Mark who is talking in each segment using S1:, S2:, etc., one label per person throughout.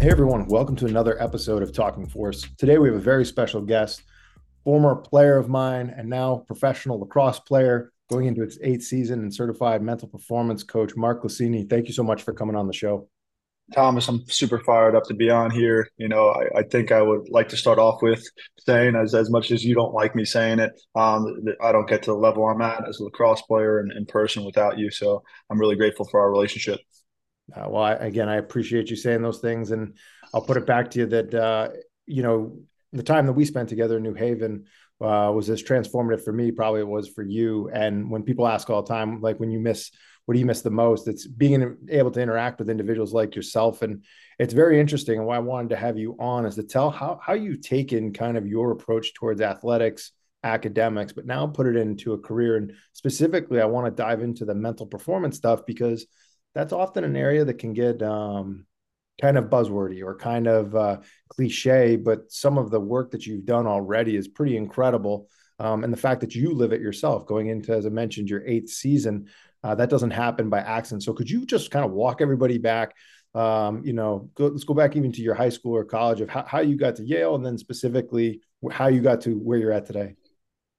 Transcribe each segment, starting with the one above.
S1: Hey everyone, welcome to another episode of Talking Force. Today we have a very special guest, former player of mine and now professional lacrosse player going into its eighth season and certified mental performance coach, Mark Glicini. Thank you so much for coming on the show.
S2: Thomas, I'm super fired up to be on here. You know, I, I, think I would like to start off with saying, as as much as you don't like me saying it, um, I don't get to the level I'm at as a lacrosse player and in person without you. So I'm really grateful for our relationship.
S1: Uh, well, I, again, I appreciate you saying those things, and I'll put it back to you that uh, you know the time that we spent together in New Haven uh, was as transformative for me, probably it was for you. And when people ask all the time, like when you miss, what do you miss the most? It's being able to interact with individuals like yourself, and it's very interesting. And why I wanted to have you on is to tell how how you've taken kind of your approach towards athletics academics, but now put it into a career. And specifically, I want to dive into the mental performance stuff because that's often an area that can get um, kind of buzzwordy or kind of uh, cliche, but some of the work that you've done already is pretty incredible. Um, and the fact that you live it yourself, going into, as I mentioned, your eighth season, uh, that doesn't happen by accident. So, could you just kind of walk everybody back? Um, you know, go, let's go back even to your high school or college of how, how you got to Yale, and then specifically how you got to where you're at today.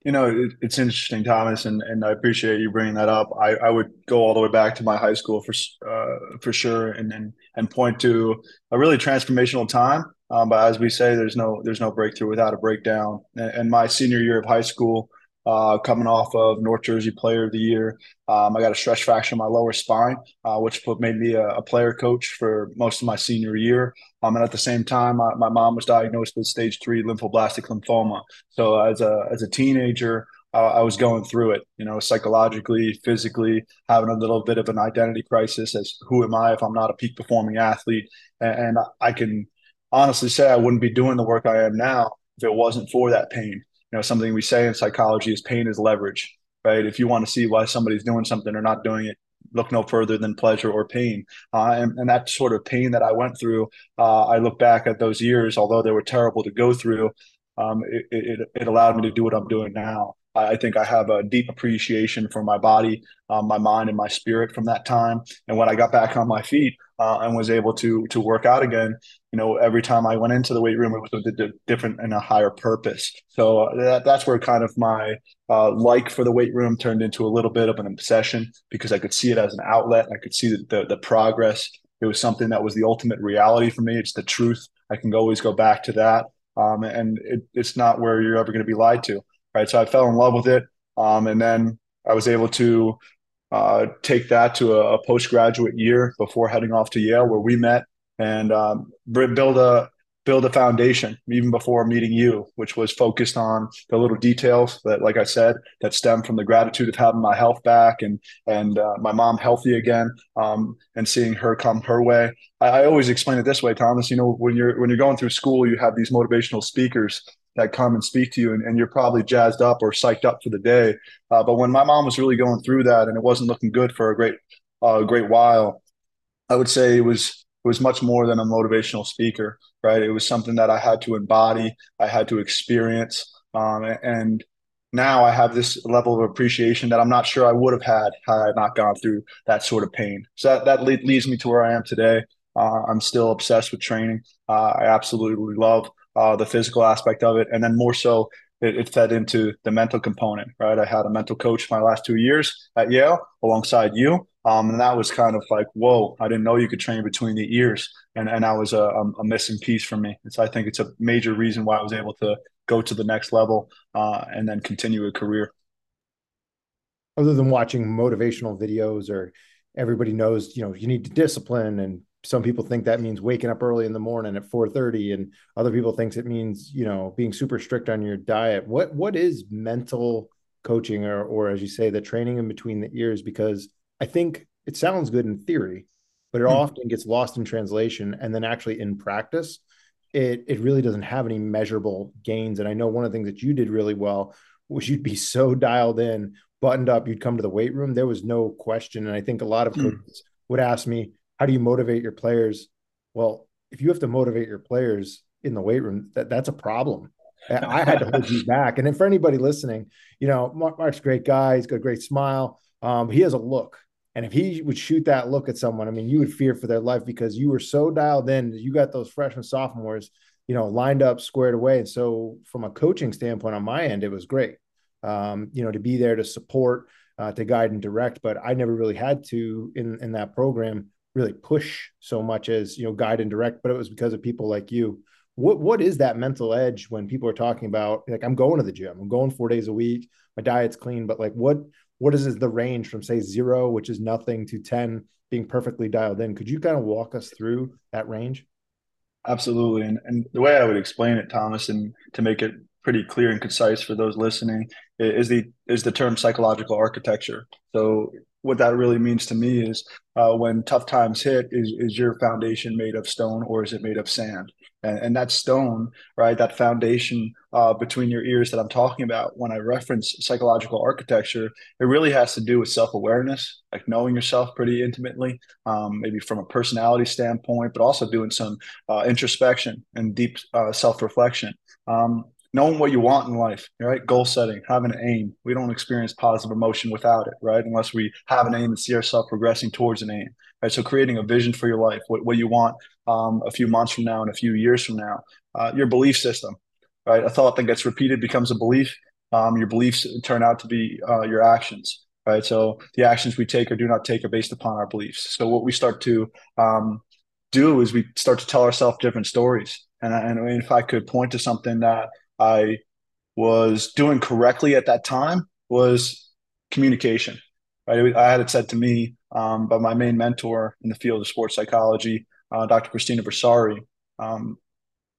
S2: You know, it, it's interesting, Thomas, and, and I appreciate you bringing that up. I, I would go all the way back to my high school for uh, for sure, and, and and point to a really transformational time. Um, but as we say, there's no there's no breakthrough without a breakdown. And, and my senior year of high school, uh, coming off of North Jersey Player of the Year. Um, I got a stress fracture in my lower spine, uh, which put, made me a, a, player coach for most of my senior year. Um, and at the same time, my, my mom was diagnosed with stage three lymphoblastic lymphoma. So as a as a teenager, uh, I was going through it, you know, psychologically, physically, having a little bit of an identity crisis as who am I if I'm not a peak performing athlete? And, and I can honestly say I wouldn't be doing the work I am now if it wasn't for that pain you know something we say in psychology is pain is leverage right? If you want to see why somebody's doing something or not doing it look no further than pleasure or pain. Uh, and, and, that sort of pain that i went through uh, i look back at those years although they were terrible to go through um, it, it, it allowed me to do what i'm doing now I think I have a deep appreciation for my body, um, my mind, and my spirit from that time. And when I got back on my feet uh, and was able to to work out again, you know, every time I went into the weight room, it was a different and a higher purpose. So uh, that, that's where kind of my uh, like for the weight room turned into a little bit of an obsession because I could see it as an outlet. I could see the, the, the progress. It was something that was the ultimate reality for me. It's the truth. I can always go back to that. Um, and it, it's not where you're ever going to be lied to right? So I fell in love with it, um, and then I was able to uh, take that to a, a, postgraduate year before heading off to Yale, where we met and um, build a build a foundation even before meeting you, which was focused on the little details that, like I said, that stem from the gratitude of having my health back and and uh, my mom healthy again, um, and seeing her come her way. I, I always explain it this way, Thomas. You know, when you're when you're going through school, you have these motivational speakers that come and speak to you and, and you're probably jazzed up or psyched up for the day. Uh, but when my mom was really going through that and it wasn't looking good for a great uh, great while i would say it was it was much more than a motivational speaker right? It was something that i had to embody i had to experience. Um, and now i have this level of appreciation that i'm not sure i would have had had i not gone through that sort of pain. So that, that leads me to where i am today. Uh, i'm still obsessed with training. Uh, i absolutely love uh, the physical aspect of it, and then more so it, it, fed into the mental component. Right, I had a mental coach my last two years at Yale alongside you, um, and that was kind of like, whoa, I didn't know you could train between the ears, and and that was a, a missing piece for me. And so I think it's a major reason why I was able to go to the next level uh, and then continue a career.
S1: Other than watching motivational videos or everybody knows, you know, you need to discipline and some people think that means waking up early in the morning at 4:30 and other people thinks it means you know being super strict on your diet. What what is mental coaching or or as you say the training in between the ears? Because i think it sounds good in theory but it mm-hmm. often gets lost in translation and then actually in practice it it really doesn't have any measurable gains. And i know one of the things that you did really well was you'd be so dialed in buttoned up you'd come to the weight room. There was no question. And i think a lot of hmm. coaches would ask me how do you motivate your players? Well, if you have to motivate your players in the weight room, that, that's a problem. I had to hold you back. And then for anybody listening, you know, Mark, Mark's a great guy. He's got a great smile. Um, he has a look. And if he would shoot that look at someone, I mean, you would fear for their life because you were so dialed in. You got those freshmen, sophomores, you know, lined up, squared away. And so, from a coaching standpoint on my end, it was great, um, you know, to be there to support, uh, to guide and direct. But I never really had to in in that program really push so much as you know guide and direct. But it was because of people like you. What what is that mental edge when people are talking about like I'm going to the gym, I'm going four days a week, my diet's clean, but like what what is the range from say zero, which is nothing, to 10 being perfectly dialed in? Could you kind of walk us through that range?
S2: Absolutely. And, and the way I would explain it, Thomas, and to make it pretty clear and concise for those listening, is the is the term psychological architecture. So what that really means to me is uh, when tough times hit, is is your foundation made of stone or is it made of sand? And, and that stone, right, that foundation uh, between your ears that I'm talking about when I reference psychological architecture, it really has to do with self awareness, like knowing yourself pretty intimately, um, maybe from a personality standpoint, but also doing some uh, introspection and deep uh, self reflection. Um, knowing what you want in life, right? Goal setting, having an aim. We don't experience positive emotion without it, right? Unless we have an aim and see ourselves progressing towards an aim, right? So creating a vision for your life, what, what you want um, a few months from now and a few years from now, uh, your belief system, right? A thought that gets repeated becomes a belief. Um, your beliefs turn out to be uh, your actions, right? So the actions we take or do not take are based upon our beliefs. So what we start to um, do is we start to tell ourselves different stories. And, and if I could point to something that I was doing correctly at that time was communication. Right, I had it said to me um, by my main mentor in the field of sports psychology, uh, Dr. Christina Versari. Um,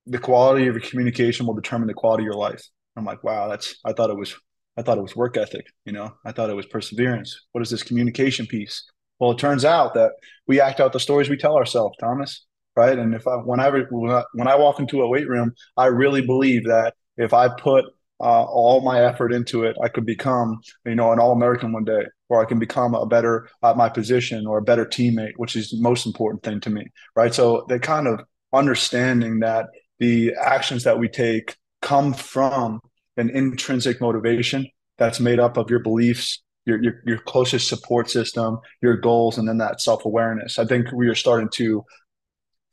S2: the quality of your communication will determine the quality of your life. I'm like, wow, that's. I thought it was. I thought it was work ethic. You know, I thought it was perseverance. What is this communication piece? Well, it turns out that we act out the stories we tell ourselves, Thomas. Right, and if I whenever when I walk into a weight room, I really believe that if I put uh, all my effort into it, I could become, you know, an All American one day, or I can become a better at my position or a better teammate, which is the most important thing to me, right? So they kind of understanding that the actions that we take come from an intrinsic motivation that's made up of your beliefs, your, your, your closest support system, your goals, and then that self awareness. I think we are starting to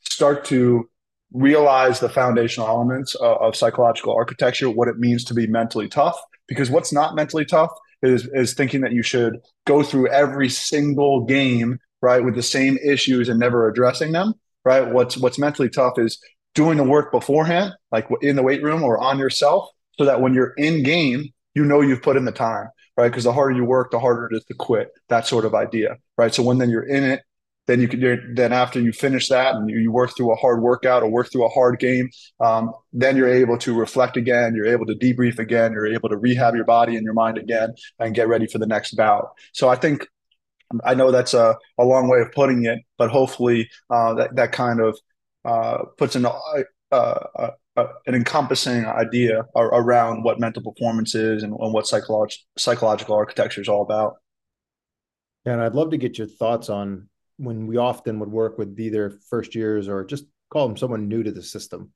S2: start to realize the foundational elements of, of, psychological architecture, what it means to be mentally tough. Because what's not mentally tough is is thinking that you should go through every single game right with the same issues and never addressing them. Right. What's what's mentally tough is doing the work beforehand, like in the weight room or on yourself, so that when you're in game, you know you've put in the time. Right. Because the harder you work, the harder it is to quit. That sort of idea. Right. So when then you're in it, then you can then after you finish that and you, work through a hard workout or work through a hard game um, then you're able to reflect again you're able to debrief again you're able to rehab your body and your mind again and get ready for the next bout. So i think i know that's a, a long way of putting it but hopefully uh, that, that kind of uh, puts an, uh, uh, uh an encompassing idea around what mental performance is and, and what psychological psychological architecture is all about.
S1: And I'd love to get your thoughts on when we often would work with either first years or just call them someone new to the system,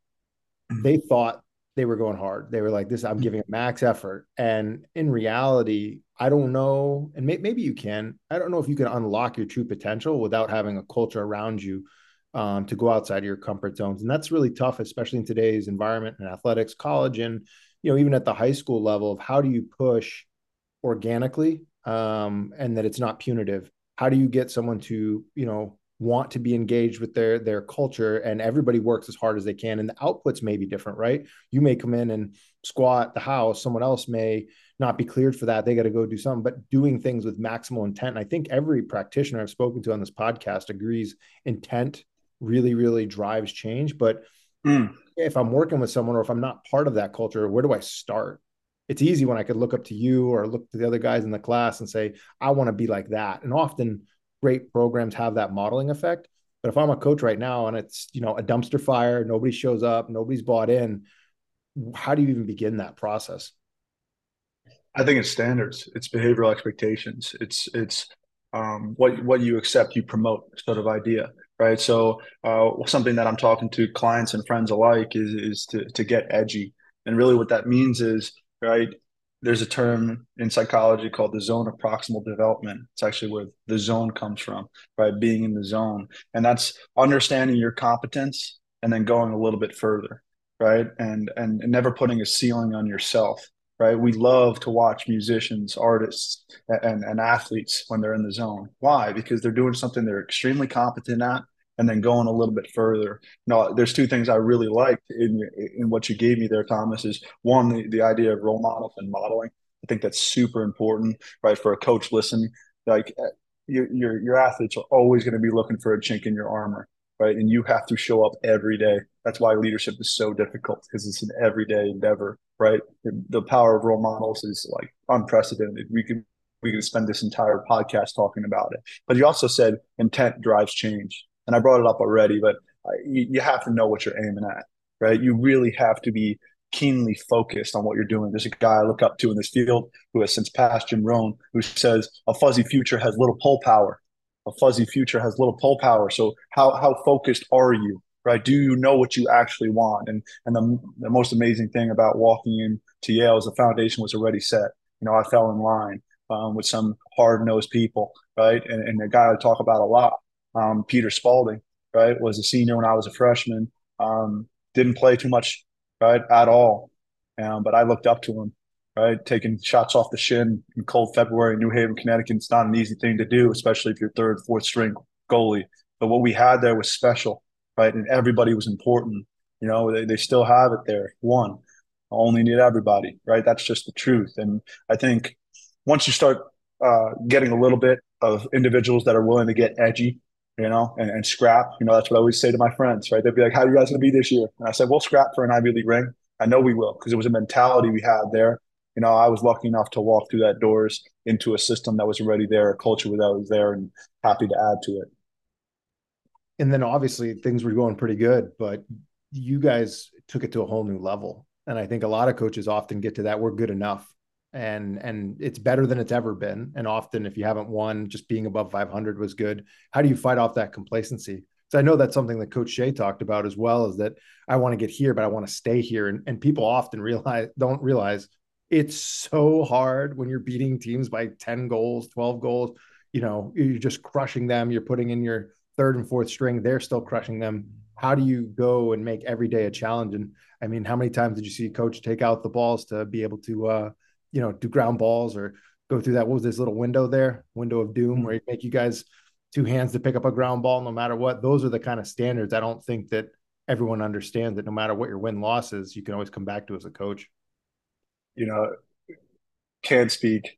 S1: mm-hmm. they thought they were going hard. They were like, "This, I'm mm-hmm. giving a max effort." And in reality, I don't know, and may, maybe you can. I don't know if you can unlock your true potential without having a culture around you um, to go outside of your comfort zones, and that's really tough, especially in today's environment and athletics, college, and you know, even at the high school level. Of how do you push organically, um, and that it's not punitive how do you get someone to you know want to be engaged with their their culture? And everybody works as hard as they can and the outputs may be different right? You may come in and squat the house. Someone else may not be cleared for that. They got to go do something. But doing things with maximal intent i think every practitioner i've spoken to on this podcast agrees intent really really drives change. But mm. if i'm working with someone or if i'm not part of that culture where do i start it's easy when I could look up to you or look to the other guys in the class and say, I want to be like that. And often great programs have that modeling effect. But if I'm a coach right now and it's, you know, a dumpster fire, nobody shows up, nobody's bought in, how do you even begin that process?
S2: I think it's standards. It's behavioral expectations. It's it's um, what what you accept, you promote sort of idea, right? So uh, something that I'm talking to clients and friends alike is is to to get edgy, and really what that means is right? there's a term in psychology called the zone of proximal development. It's actually where the zone comes from, right? Being in the zone. And that's understanding your competence and then going a little bit further, right? And and, and never putting a ceiling on yourself, right? We love to watch musicians, artists, and, and athletes when they're in the zone. Why? Because they're doing something they're extremely competent at and then going a little bit further. No, there's two things I really liked in in what you gave me there, Thomas. Is one the, the idea of role models and modeling. I think that's super important, right? For a coach listen, like uh, your your, your athletes are always going to be looking for a chink in your armor, right? And you have to show up every day. That's why leadership is so difficult because it's an everyday endeavor, right? The power of role models is like unprecedented. We can we can spend this entire podcast talking about it. But you also said intent drives change and I brought it up already, but you, you have to know what you're aiming at, right? You really have to be keenly focused on what you're doing. There's a guy I look up to in this field who has since passed Jim Rohn, who says a fuzzy future has little pull power. A fuzzy future has little pull power. So how how focused are you? Right? Do you know what you actually want? And and the, the most amazing thing about walking into Yale is the foundation was already set. You know, I fell in line um, with some hard nosed people, right? And, and the guy I talk about a lot um, Peter Spalding, right, was a senior when I was a freshman. Um, didn't play too much, right, at all. Um, but I looked up to him, right, taking shots off the shin in cold February in New Haven, Connecticut. It's not an easy thing to do, especially if you're third, fourth string goalie. But what we had there was special, right, and everybody was important. You know, they, they still have it there. One, only need everybody, right? That's just the truth. And I think once you start uh, getting a little bit of individuals that are willing to get edgy you know, and, and scrap. You know, that's what I always say to my friends, right? They'd be like, How are you guys going to be this year? And I said, We'll scrap for an Ivy League ring. I know we will because it was a mentality we had there. You know, I was lucky enough to walk through that doors into a system that was already there, a culture that was there, and happy to add to it.
S1: And then obviously things were going pretty good, but you guys took it to a whole new level. And I think a lot of coaches often get to that. We're good enough and and it's better than it's ever been. And often, if you haven't won, just being above 500 was good. How do you fight off that complacency? So I know that's something that Coach Shay talked about as well. Is that I want to get here, but I want to stay here. And and people often realize don't realize it's so hard when you're beating teams by 10 goals, 12 goals. You know, you're just crushing them. You're putting in your third and fourth string. They're still crushing them. How do you go and make every day a challenge? And I mean, how many times did you see coach take out the balls to be able to uh, you know, do ground balls or go through that. What was this little window there? Window of doom mm-hmm. where you make you guys two hands to pick up a ground ball no matter what. Those are the kind of standards I don't think that everyone understands that no matter what your win loss is, you can always come back to as a coach.
S2: You know, can't speak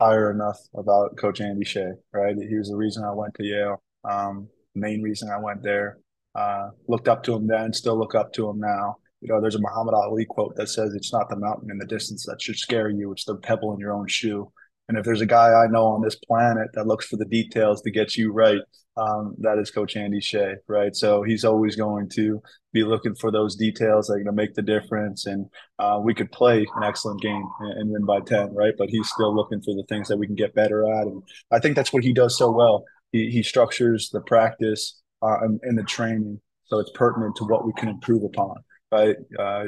S2: higher enough about Coach Andy Shay, right? He was the reason I went to Yale. Um, main reason I went there. Uh, looked up to him then, still look up to him now you know, there's a Muhammad Ali quote that says, "It's not the mountain in the distance that should scare you; it's the pebble in your own shoe." And if there's a guy I know on this planet that looks for the details to get you right, um, that is Coach Andy Shay, right? So he's always going to be looking for those details that are going to make the difference. And uh, we could play an excellent game and, and, win by 10, right? But he's still looking for the things that we can get better at. And I think that's what he does so well. He, he structures the practice uh, and, and the training so it's pertinent to what we can improve upon right? Uh,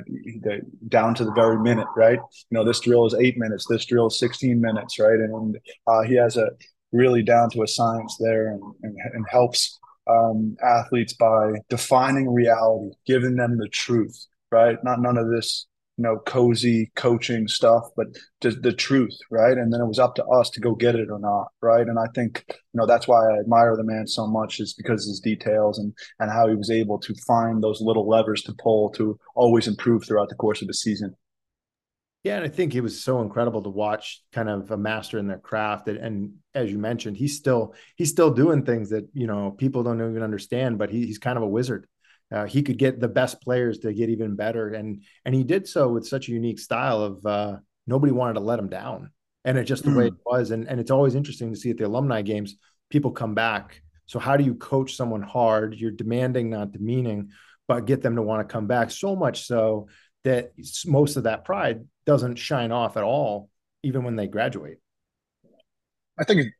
S2: down to the very minute, right? You know, this drill is eight minutes, this drill is 16 minutes, right? And uh, he has a really down to a science there and, and, and helps um, athletes by defining reality, giving them the truth, right? Not none of this you know, cozy coaching stuff, but just the truth, right? And then it was up to us to go get it or not, right? And I think, you know, that's why I admire the man so much is because his details and and how he was able to find those little levers to pull to always improve throughout the course of the season.
S1: Yeah, and I think it was so incredible to watch kind of a master in their craft. And, and, as you mentioned, he's still he's still doing things that you know people don't even understand, but he, he's kind of a wizard uh, he could get the best players to get even better, and and he did so with such a unique style of uh, nobody wanted to let him down, and it's just the mm. way it was. And and it's always interesting to see at the alumni games people come back. So how do you coach someone hard? You're demanding, not demeaning, but get them to want to come back. So much so that most of that pride doesn't shine off at all, even when they graduate.
S2: I think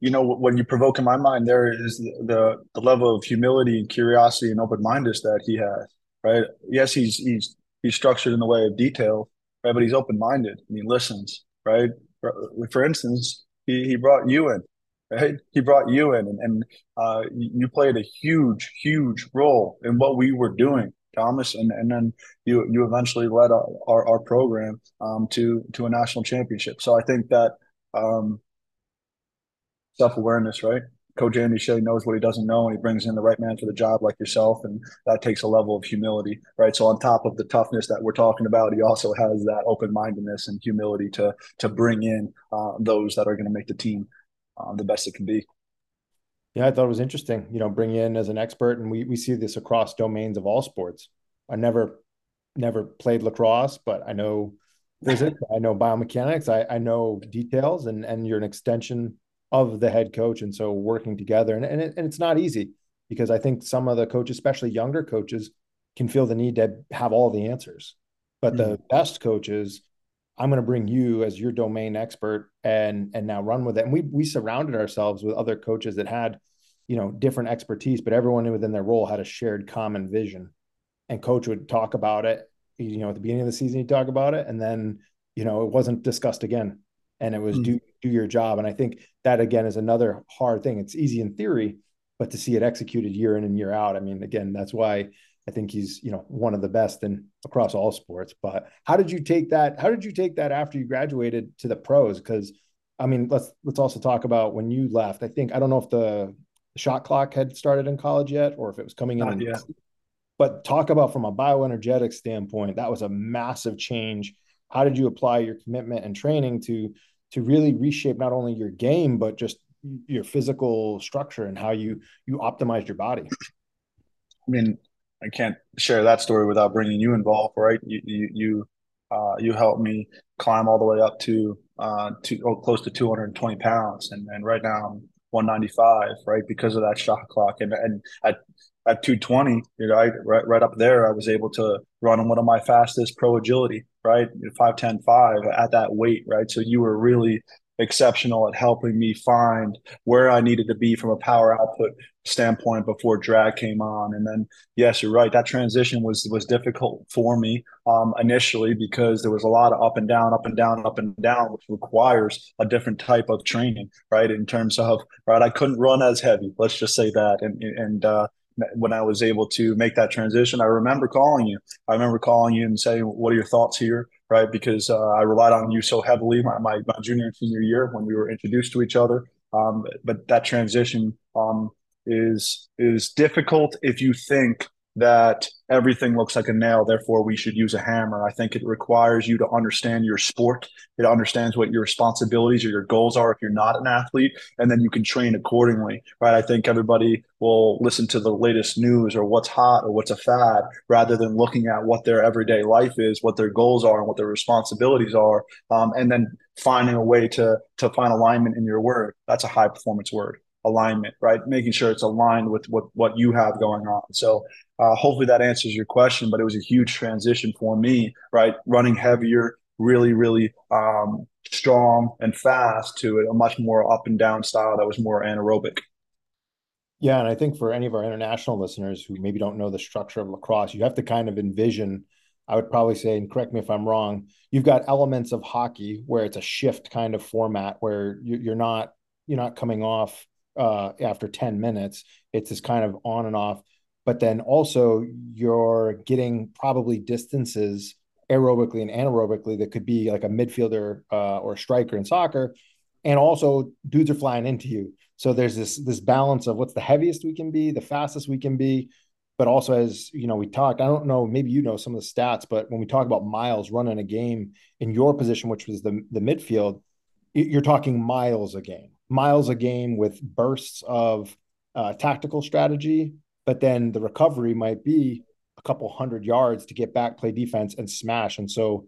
S2: you know, when you provoke in my mind, there is the the level of humility and curiosity and open mindedness that he has. Right? Yes, he's he's he's structured in the way of detail, right? But he's open minded and he listens. right? For, for instance, he, he brought you in, right? He brought you in, and, and uh, you played a huge, huge role in what we were doing, Thomas. And, and then you you eventually led our, our, our program um, to to a national championship. So I think that um, self awareness, right? Coach Andy Shay knows what he doesn't know, and he brings in the right man for the job, like yourself, and that takes a level of humility, right? So on top of the toughness that we're talking about, he also has that open mindedness and humility to to bring in uh, those that are going to make the team uh, the best it can be.
S1: Yeah, I thought it was interesting. You know, bring in as an expert, and we we see this across domains of all sports. I never never played lacrosse, but I know physics, I know biomechanics, I I know details, and and you're an extension of the head coach. And so working together, and, and, it, and it's not easy because I think some of the coaches, especially younger coaches, can feel the need to have all the answers. But mm-hmm. the best coaches, I'm going to bring you as your domain expert and and now run with it. And we we surrounded ourselves with other coaches that had, you know, different expertise, but everyone within their role had a shared common vision. And coach would talk about it, you know, at the beginning of the season, he'd talk about it, and then you know it wasn't discussed again and it was mm. do do your job. And I think that again is another hard thing. It's easy in theory, but to see it executed year in and year out. I mean, again, that's why I think he's you know one of the best in across all sports. But how did you take that? How did you take that after you graduated to the pros? Because I mean, let's let's also talk about when you left. I think I don't know if the shot clock had started in college yet, or if it was coming in. But talk about from a bioenergetic standpoint, that was a massive change how did you apply your commitment and training to to really reshape not only your game but just your physical structure and how you you optimized your body?
S2: I mean i can't share that story without bringing you involved right? You you you uh, you helped me climb all the way up to uh to oh, close to 220 pounds. And and right now i'm 195 right? Because of that shot clock. And and at at 220 you know I, right, right up there i was able to run on one of my fastest pro agility right? 5'10, 5 at that weight, right? So you were really exceptional at helping me find where I needed to be from a power output standpoint before drag came on. And then, yes, you're right. That transition was was difficult for me um, initially because there was a lot of up and down, up and down, up and down, which requires a different type of training, right? In terms of right, I couldn't run as heavy. Let's just say that, and and uh, when I was able to make that transition. I remember calling you. I remember calling you and saying, "What are your thoughts here?" Right, because uh, I relied on you so heavily my, my, my junior and senior year when we were introduced to each other. Um, but that transition um, is is difficult if you think that everything looks like a nail, therefore we should use a hammer. I think it requires you to understand your sport. It understands what your responsibilities or your goals are if you're not an athlete, and then you can train accordingly, right? I think everybody will listen to the latest news or what's hot or what's a fad rather than looking at what their everyday life is, what their goals are, and what their responsibilities are, um, and then finding a way to to find alignment in your word. That's a high performance word alignment, right? Making sure it's aligned with what what you have going on. So uh, hopefully that answers your question. But it was a huge transition for me, right? Running heavier, really, really um, strong and fast to a much more up and down style that was more anaerobic.
S1: Yeah, and I think for any of our international listeners who maybe don't know the structure of lacrosse, you have to kind of envision. I would probably say, and correct me if I'm wrong, you've got elements of hockey where it's a shift kind of format where you're not you're not coming off uh, after 10 minutes. It's this kind of on and off. But then also you're getting probably distances aerobically and anaerobically that could be like a midfielder uh, or striker in soccer. And also dudes are flying into you. So there's this this balance of what's the heaviest we can be, the fastest we can be, but also as you know we talked. I don't know, maybe you know some of the stats, but when we talk about miles running a game in your position, which was the the midfield, you're talking miles a game miles a game with bursts of uh, tactical strategy, but then the recovery might be a couple hundred yards to get back, play defense, and smash. And so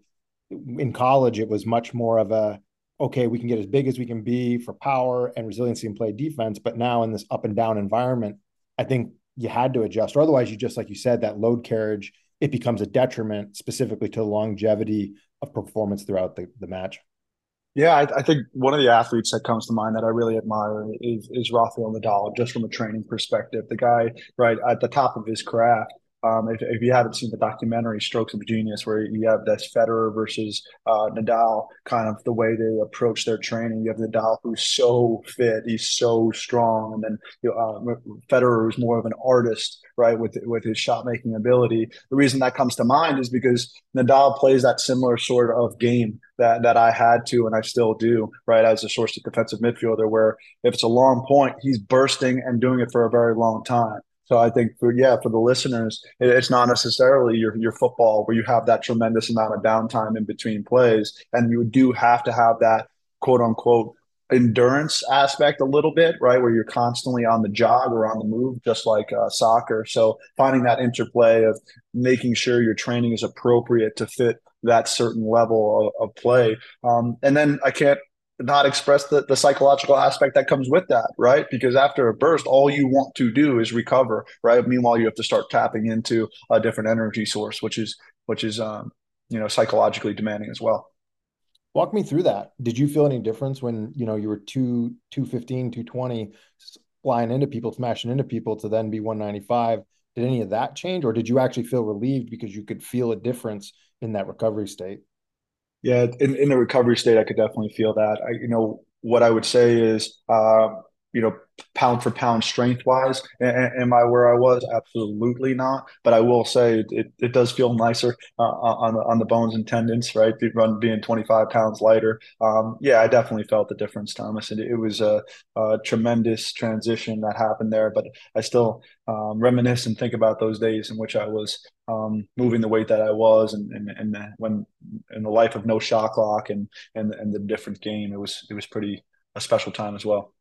S1: in college, it was much more of a okay, we can get as big as we can be for power and resiliency and play defense. But now in this up and down environment, I think you had to adjust, or otherwise, you just like you said, that load carriage it becomes a detriment specifically to the longevity of performance throughout the, the match.
S2: Yeah, I, I, think one of the athletes that comes to mind that I really admire is is Rafael Nadal, just from a training perspective. The guy, right at the top of his craft, um, if, if, you haven't seen the documentary Strokes of Genius, where you have this Federer versus uh, Nadal, kind of the way they approach their training. You have Nadal who's so fit, he's so strong, and then you know, uh, Federer is more of an artist, right, with with his shot making ability. The reason that comes to mind is because Nadal plays that similar sort of game that that I had to and I still do, right, as a source of defensive midfielder, where if it's a long point, he's bursting and doing it for a very long time. So I think for yeah, for the listeners, it's not necessarily your your football where you have that tremendous amount of downtime in between plays, and you do have to have that quote unquote endurance aspect a little bit, right? Where you're constantly on the jog or on the move, just like uh, soccer. So finding that interplay of making sure your training is appropriate to fit that certain level of, of play. Um, and then I can't not express the, the psychological aspect that comes with that, right? Because after a burst, all you want to do is recover, right? Meanwhile, you have to start tapping into a different energy source, which is which is um, you know psychologically demanding as well.
S1: Walk me through that. Did you feel any difference when you know you were two 215, 220, flying into people, smashing into people to then be 195? Did any of that change, or did you actually feel relieved because you could feel a difference in that recovery state?
S2: Yeah, in, in the recovery state, I could definitely feel that. I, you know, what I would say is, uh, you know, pound for pound strength wise, am I where I was? Absolutely not. But I will say it, it does feel nicer uh, on the on the bones and tendons, right? The run being 25 pounds lighter. Um, yeah, I definitely felt the difference, Thomas. And it, was a, a, tremendous transition that happened there. But I still um, reminisce and think about those days in which I was um, moving the weight that I was, and and, and when in the life of no shot clock and and and the different game, it was it was pretty a special time as well.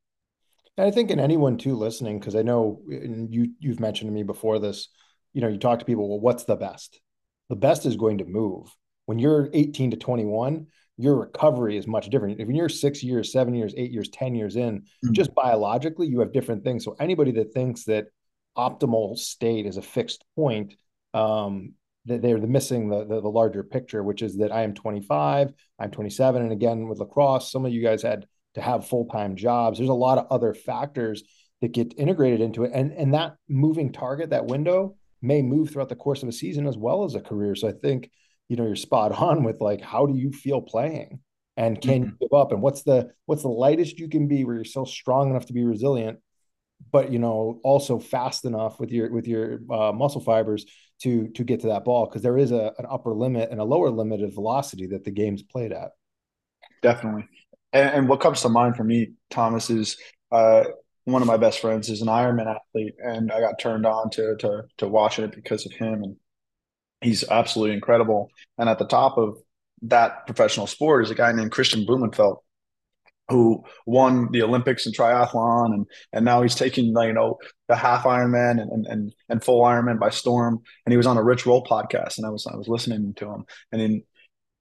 S1: And I think in anyone too listening, because I know you you've mentioned to me before this, you know, you talk to people, well, what's the best? The best is going to move. When you're 18 to 21, your recovery is much different. If you're six years, seven years, eight years, 10 years in, mm-hmm. just biologically, you have different things. So anybody that thinks that optimal state is a fixed point, um, they're missing the, the, the larger picture, which is that I am 25, I'm 27, and again with lacrosse, some of you guys had to have full time jobs. There's a lot of other factors that get integrated into it, and and that moving target, that window, may move throughout the course of a season as well as a career. So I think you know you're spot on with like how do you feel playing, and can mm-hmm. you give up, and what's the what's the lightest you can be where you're still strong enough to be resilient, but you know also fast enough with your with your uh, muscle fibers to to get to that ball because there is a an upper limit and a lower limit of velocity that the game's played at.
S2: Definitely, and, and what comes to mind for me, Thomas, is uh, one of my best friends is an Ironman athlete, and I got turned on to to to watching it because of him, and he's absolutely incredible. And at the top of that professional sport is a guy named Kristian Blummenfelt, who won the Olympics in triathlon, and and now he's taking you know the half Ironman and and and full Ironman by storm. And he was on a Rich Roll podcast, and I was I was listening to him, and in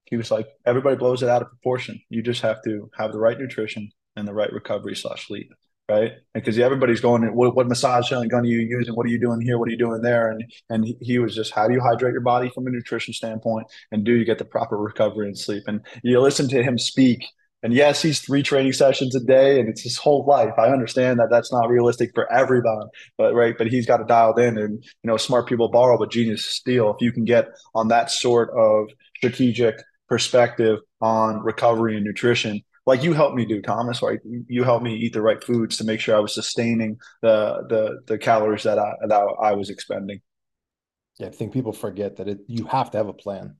S2: he was like, everybody blows it out of proportion. You just have to have the right nutrition and the right recovery slash sleep, right? Because everybody's going, what, what massage gun are you using? What are you doing here? What are you doing there? And and he was just, how do you hydrate your body from a nutrition standpoint? And do you get the proper recovery and sleep? And you listen to him speak and yes, he's three training sessions a day, and it's his whole life. I understand that that's not realistic for everyone, but right, but he's got it dialed in. And you know, smart people borrow, but genius steal. If you can get on that sort of strategic perspective on recovery and nutrition like you helped me do thomas right you helped me eat the right foods to make sure i was sustaining the the the calories that i that i was expending
S1: yeah i think people forget that it, you have to have a plan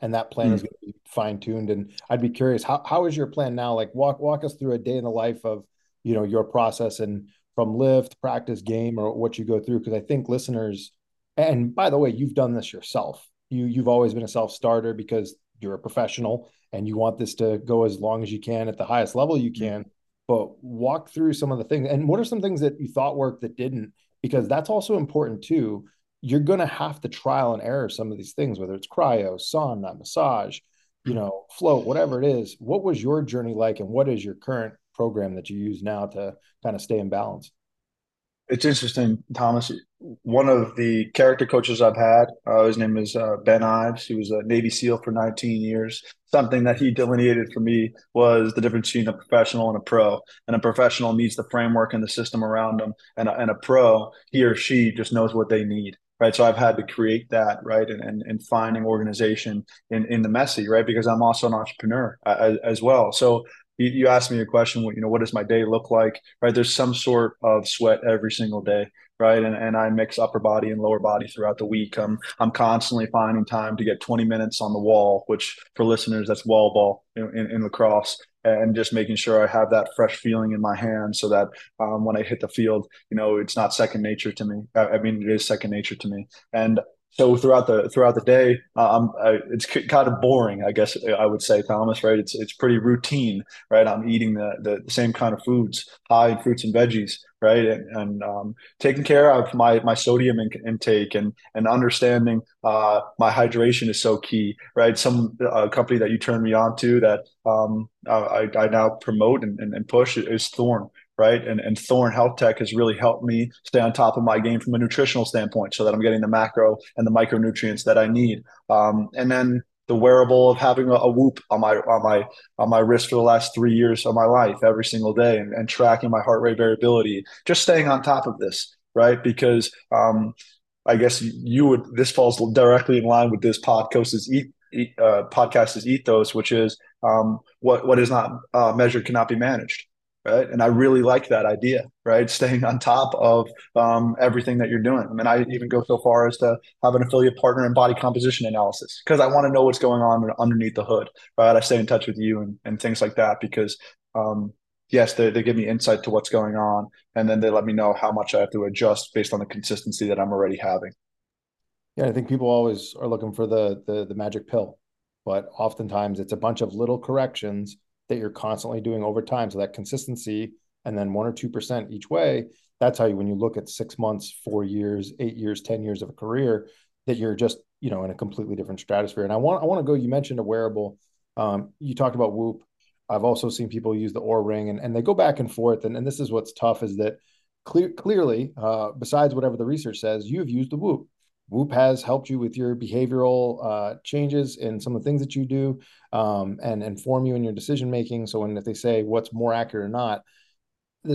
S1: and that plan mm-hmm. is going to be fine-tuned and i'd be curious how, how is your plan now? Like walk walk us through a day in the life of you know your process and from lift practice game or what you go through because i think listeners and by the way you've done this yourself. You you've always been a self-starter because you're a professional and you want this to go as long as you can at the highest level you can. But walk through some of the things and what are some things that you thought worked that didn't? Because that's also important too you're going to have to trial and error some of these things whether it's cryo sauna massage you know float whatever it is what was your journey like and what is your current program that you use now to kind of stay in balance
S2: it's interesting, Thomas. One of the character coaches I've had, uh, his name is uh, Ben Ives. He was a Navy SEAL for 19 years. Something that he delineated for me was the difference between a professional and a pro. And a professional needs the framework and the system around them, and a, and a pro, he or she just knows what they need right? So I've had to create that, right, and and, and finding organization in in the messy, right, because I'm also an entrepreneur uh, as, as well. So you, you asked me a question, you know, what does my day look like, right? There's some sort of sweat every single day, right? And, and I mix upper body and lower body throughout the week. I'm, I'm constantly finding time to get 20 minutes on the wall, which for listeners, that's wall ball in, in, in lacrosse and just making sure I have that fresh feeling in my hand so that um, when I hit the field, you know, it's not second nature to me. I, mean, it is second nature to me. And so throughout the throughout the day, uh, I, it's kind of boring, I guess I would say, Thomas. Right? It's it's pretty routine, right? I'm eating the the, same kind of foods, high in fruits and veggies, right? And, and um, taking care of my my sodium in, intake and and understanding uh, my hydration is so key, right? Some uh, company that you turned me on to that um, I, I now promote and, and, and push is Thorne, right? And and Thorne Health Tech has really helped me stay on top of my game from a nutritional standpoint, so that I'm getting the macro and the micronutrients that I need. Um, and then the wearable of having a, a, whoop on my on my on my wrist for the last three years of my life every single day and, and tracking my heart rate variability just staying on top of this right because um, i guess you would this falls directly in line with this podcast is eat, eat uh, podcast is ethos which is um, what what is not uh, measured cannot be managed right? And I really like that idea, right? Staying on top of um, everything that you're doing. I mean, I even go so far as to have an affiliate partner in body composition analysis because I want to know what's going on underneath the hood, right? I stay in touch with you and, and things like that because, um, yes, they, they give me insight to what's going on. And then they let me know how much I have to adjust based on the consistency that I'm already having.
S1: Yeah, I think people always are looking for the the, the magic pill, but oftentimes it's a bunch of little corrections that you're constantly doing over time. So that consistency and then one or 2% each way, that's how you, when you look at six months, four years, eight years, 10 years of a career, that you're just, you know, in a completely different stratosphere. And I want, I want to go, you mentioned a wearable. Um, you talked about Whoop. I've also seen people use the Oura ring and, and they go back and forth. And, and this is what's tough is that clear, clearly, uh, besides whatever the research says, you have used the Whoop. Whoop has helped you with your behavioral uh, changes in some of the things that you do um, and inform you in your decision making. So when if they say what's more accurate or not,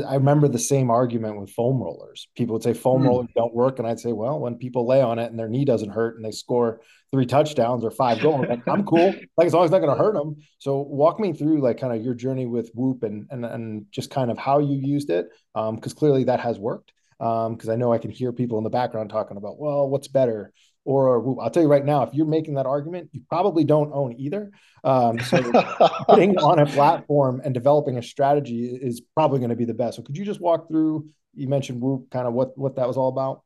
S1: I remember the same argument with foam rollers. People would say foam mm. rollers don't work, and I'd say, well, when people lay on it and their knee doesn't hurt and they score three touchdowns or five goals, like, I'm cool. Like as long as it's not going to hurt them. So walk me through like kind of your journey with Whoop and and and just kind of how you used it, because um, clearly that has worked because um, I know I can hear people in the background talking about, well, what's better? Or I'll tell you right now, if you're making that argument, you probably don't own either. Um, so putting on a platform and developing a strategy is probably going to be the best. So could you just walk through? You mentioned Whoop, kind of what what that was all about.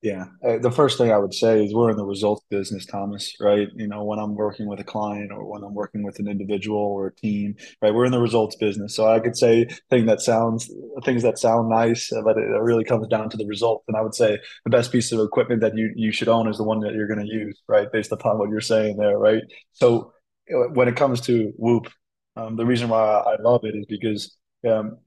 S2: Yeah. Uh, the first thing I would say is we're in the results business, Thomas, right? You know, when I'm working with a client or when I'm working with an individual or a team, right? We're in the results business. So I could say thing that sounds things that sound nice, uh, but it really comes down to the result. And I would say the best piece of equipment that you you should own is the one that you're going to use, right? Based upon what you're saying there, right? So uh, when it comes to Whoop, um, the reason why I love it is because um,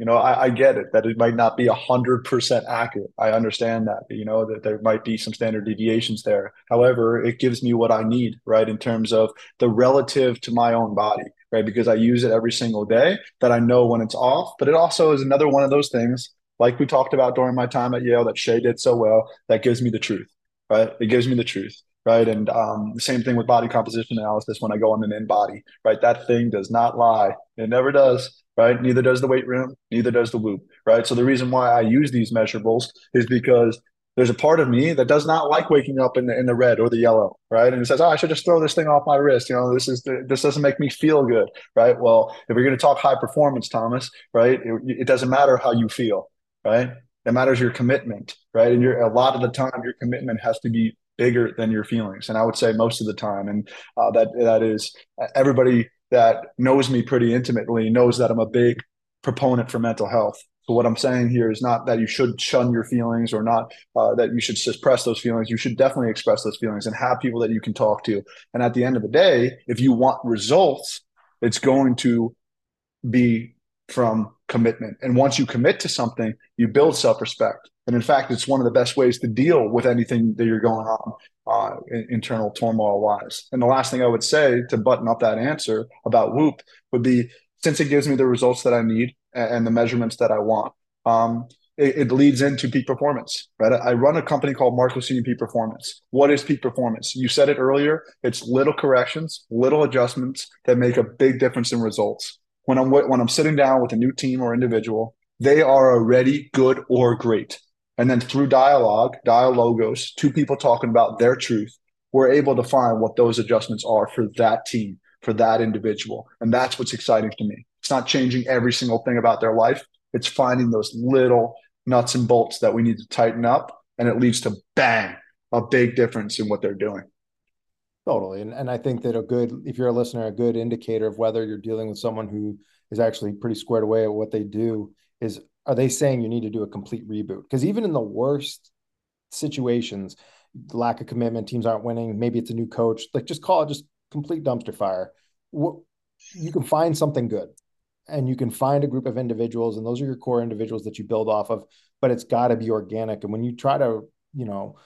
S2: you know, I, I, get it that it might not be a hundred percent accurate. I understand that, you know, that there might be some standard deviations there. However, it gives me what I need, right, in terms of the relative to my own body, right? Because I use it every single day that I know when it's off. But it also is another one of those things, like we talked about during my time at Yale, that Shay did so well, that gives me the truth, right? It gives me the truth right? And um, the same thing with body composition analysis when I go on an InBody, right? That thing does not lie. It never does right? Neither does the weight room, neither does the Whoop, right? So the reason why I use these measurables is because there's a part of me that does not like waking up in the, in the red or the yellow, right? And it says, oh, I should just throw this thing off my wrist. You know, this is this doesn't make me feel good, right? Well, if we're going to talk high performance, Thomas, right? It, it doesn't matter how you feel, right? It matters your commitment, right? And you're a lot of the time, your commitment has to be bigger than your feelings, and I would say most of the time, and uh, that that is everybody that knows me pretty intimately knows that I'm a big proponent for mental health. So what I'm saying here is not that you should shun your feelings or not uh, that you should suppress those feelings. You should definitely express those feelings and have people that you can talk to. And at the end of the day, if you want results, it's going to be from commitment. And once you commit to something, you build self-respect. And in fact, it's one of the best ways to deal with anything that you're going on uh, internal turmoil wise. And the last thing I would say to button up that answer about Whoop would be since it gives me the results that I need and the measurements that I want, um, it, it, leads into peak performance, right? I run a company called Marco Senior Peak Performance. What is peak performance? You said it earlier. It's little corrections, little adjustments that make a big difference in results. When I'm when I'm sitting down with a new team or individual, they are already good or great. And then through dialogue, dialogos, two people talking about their truth, we're able to find what those adjustments are for that team, for that individual. And that's what's exciting to me. It's not changing every single thing about their life. It's finding those little nuts and bolts that we need to tighten up. And it leads to bang, a big difference in what they're doing.
S1: Totally. And, and I think that a good, if you're a listener, a good indicator of whether you're dealing with someone who is actually pretty squared away at what they do is are they saying you need to do a complete reboot? Because even in the worst situations, lack of commitment, teams aren't winning, maybe it's a new coach, like just call it just complete dumpster fire. What you can find something good and you can find a group of individuals and those are your core individuals that you build off of but it's got to be organic and when you try to you know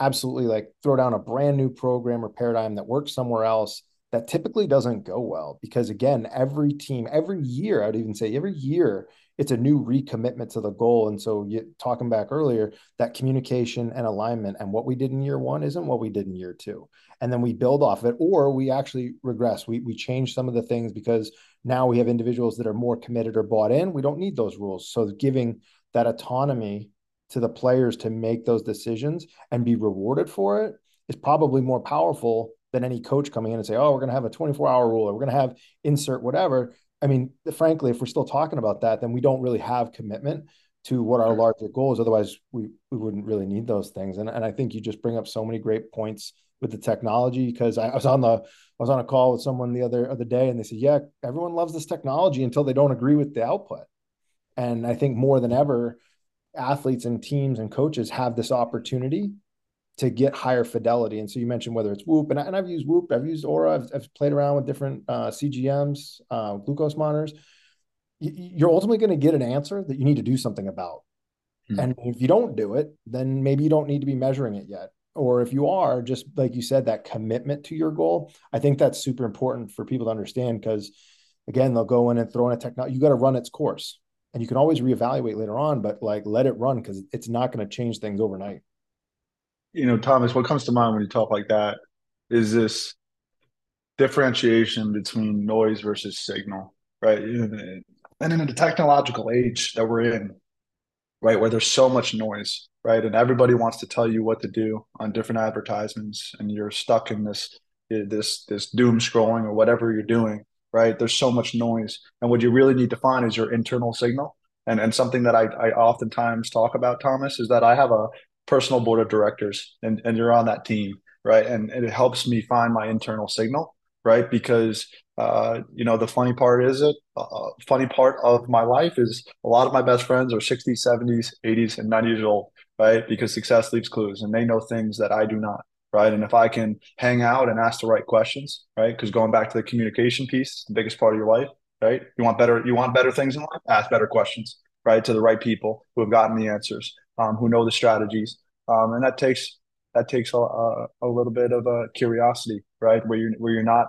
S1: absolutely like throw down a brand new program or paradigm that works somewhere else that typically doesn't go well because again every team every year i'd even say every year it's a new recommitment to the goal. And so you talking back earlier that communication and alignment and what we did in year one isn't what we did in year two. And then we build off of it or we actually regress. We, we change some of the things because now we have individuals that are more committed or bought in. We don't need those rules. So giving that autonomy to the players to make those decisions and be rewarded for it is probably more powerful than any coach coming in and say, "Oh, we're going to have a 24-hour rule, or we're going to have insert whatever." I mean, frankly, if we're still talking about that, then we don't really have commitment to what our larger goal is. Otherwise, we we wouldn't really need those things. And and I think you just bring up so many great points with the technology because I, I was on the I was on a call with someone the other other day, and they said, "Yeah, everyone loves this technology until they don't agree with the output." And I think more than ever, athletes and teams and coaches have this opportunity to get higher fidelity. And so you mentioned whether it's Whoop, and, I, have used Whoop, I've used Oura, I've, I've played around with different uh, CGMs, uh, glucose monitors. You're ultimately going to get an answer that you need to do something about. Hmm. And if you don't do it, then maybe you don't need to be measuring it yet. Or if you are, just like you said, that commitment to your goal, I think that's super important for people to understand because, again, they'll go in and throw in a technology. You got to run its course and you can always reevaluate later on, but like let it run because it's not going to change things overnight.
S2: You know, Thomas, what comes to mind when you talk like that is this differentiation between noise versus signal, right? And in the technological age that we're in, right, where there's so much noise, right, and everybody wants to tell you what to do on different advertisements, and you're stuck in this this this doom scrolling or whatever you're doing right? There's so much noise. And what you really need to find is your internal signal. And, and something that I, I oftentimes talk about, Thomas, is that I have a personal board of directors and, and you're on that team, right? And, and it helps me find my internal signal, right? Because, uh, you know, the funny part is it, uh, uh funny part of my life is a lot of my best friends are 60s, 70s, 80s, and 90s years old, right? Because success leaves clues and they know things that I do not right? And if I can hang out and ask the right questions, right? Because going back to the communication piece, the biggest part of your life, right? You want better, you want better things in life, ask better questions, right? To the right people who have gotten the answers, um, who know the strategies, um, and that takes that takes a, a, a little bit of a curiosity, right? Where you're where you're not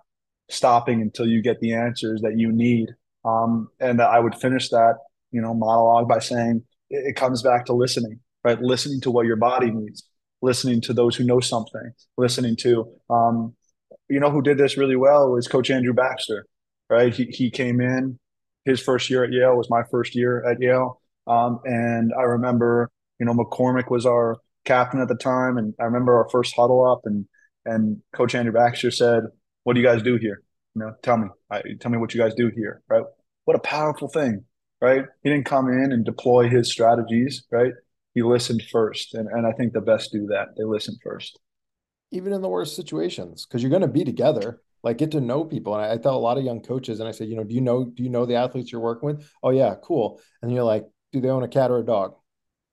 S2: stopping until you get the answers that you need. Um, and I would finish that, you know, monologue by saying it, it comes back to listening, right? Listening to what your body needs, listening to those who know something, listening to, um, you know, who did this really well was Coach Andrew Baxter, right? He, he came in, his first year at Yale was my first year at Yale. Um, and I remember, you know, McCormick was our captain at the time. And I remember our first huddle up and, and Coach Andrew Baxter said, what do you guys do here? You know, tell me, I, tell me what you guys do here, right? What a powerful thing, right? He didn't come in and deploy his strategies, right? he listened first. And, and I think the best do that. They listen first.
S1: Even in the worst situations, because you're going to be together, like get to know people. And I, I, tell a lot of young coaches, and I say, you know, do you know, do you know the athletes you're working with? Oh yeah, cool. And you're like, do they own a cat or a dog?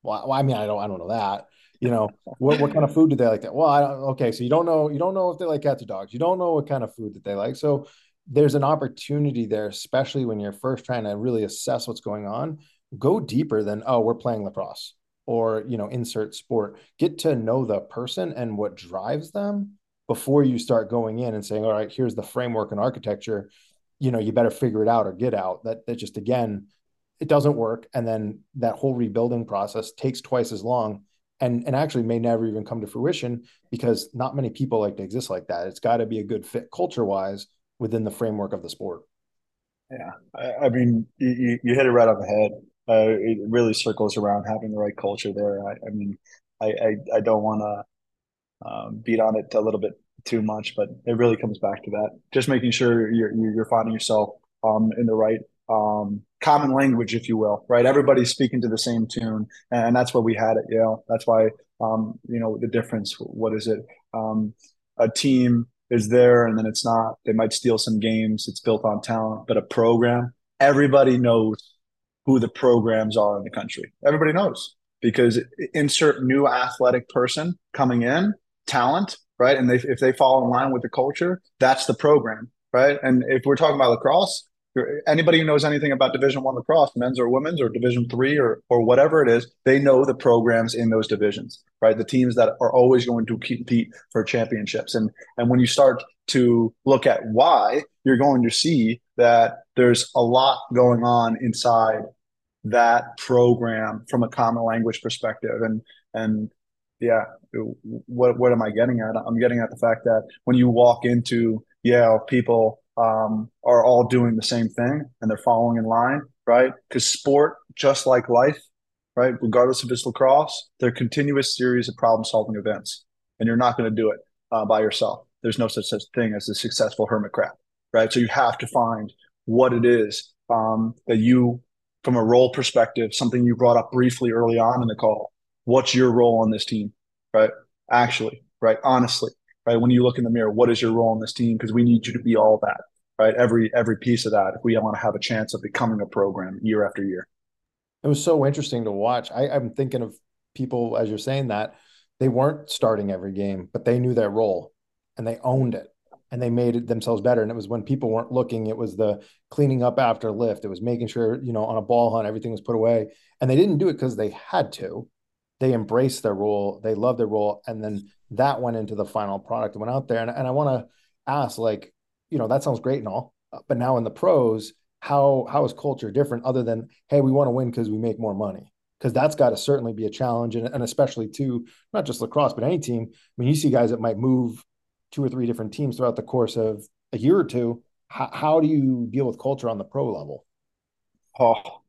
S1: Well, I mean, I don't, I don't know that. You know, what, what kind of food do they like? That well, I don't. Okay, so you don't know, you don't know if they like cats or dogs. You don't know what kind of food that they like. So there's an opportunity there, especially when you're first trying to really assess what's going on. Go deeper than oh, we're playing lacrosse or you know insert sport get to know the person and what drives them before you start going in and saying all right here's the framework and architecture you know you better figure it out or get out that that just again it doesn't work and then that whole rebuilding process takes twice as long and and actually may never even come to fruition because not many people like to exist like that. It's got to be a good fit culture wise within the framework of the sport.
S2: Yeah i, I mean you, you hit it right on the head. Uh, it really circles around having the right culture there. I, I mean I, I, I don't want to um, beat on it a little bit too much but it really comes back to that. Just making sure you're you're finding yourself um, in the right um, common language, if you will, right? Everybody's speaking to the same tune, and that's what we had at Yale. That's why, um, you know, the difference. What is it? Um, a team is there, and then it's not. They might steal some games. It's built on talent, but a program, everybody knows who the programs are in the country. Everybody knows because insert new athletic person coming in, talent, right? And they, if they fall in line with the culture, that's the program, right? And if we're talking about lacrosse, anybody who knows anything about division one lacrosse men's or women's or division three or or whatever it is they know the programs in those divisions right? The teams that are always going to compete for championships. And and when you start to look at why you're going to see that there's a lot going on inside that program from a common language perspective. And and yeah what what am i getting at? I'm getting at the fact that when you walk into yeah people um, are all doing the same thing and they're following in line, right? Because sport, just like life, right, regardless if it's lacrosse, they're continuous series of problem solving events. And you're not going to do it uh, by yourself. There's no such, such thing as a successful hermit crab, right? So you have to find what it is um, that you, from a role perspective, something you brought up briefly early on in the call. What's your role on this team, right? Actually, right? Honestly, right? When you look in the mirror, what is your role in this team? Because we need you to be all that, right? Every every piece of that, if we want to have a chance of becoming a program year after year.
S1: It was so interesting to watch. I, I'm thinking of people as you're saying that they weren't starting every game, but they knew their role and they owned it and they made themselves better. And it was when people weren't looking, it was the cleaning up after lift. It was making sure, you know, on a ball hunt, everything was put away. And they didn't do it because they had to. They embraced their role, they loved their role, and then that went into the final product and went out there. And, and I want to ask, like, you know, that sounds great and all, uh, but now in the pros, how how is culture different other than hey, we want to win because we make more money? Because that's got to certainly be a challenge, and, and especially to not just lacrosse, but any team. I mean, you see guys that might move two or three different teams throughout the course of a year or two. How, how do you deal with culture on the pro level?
S2: Oh,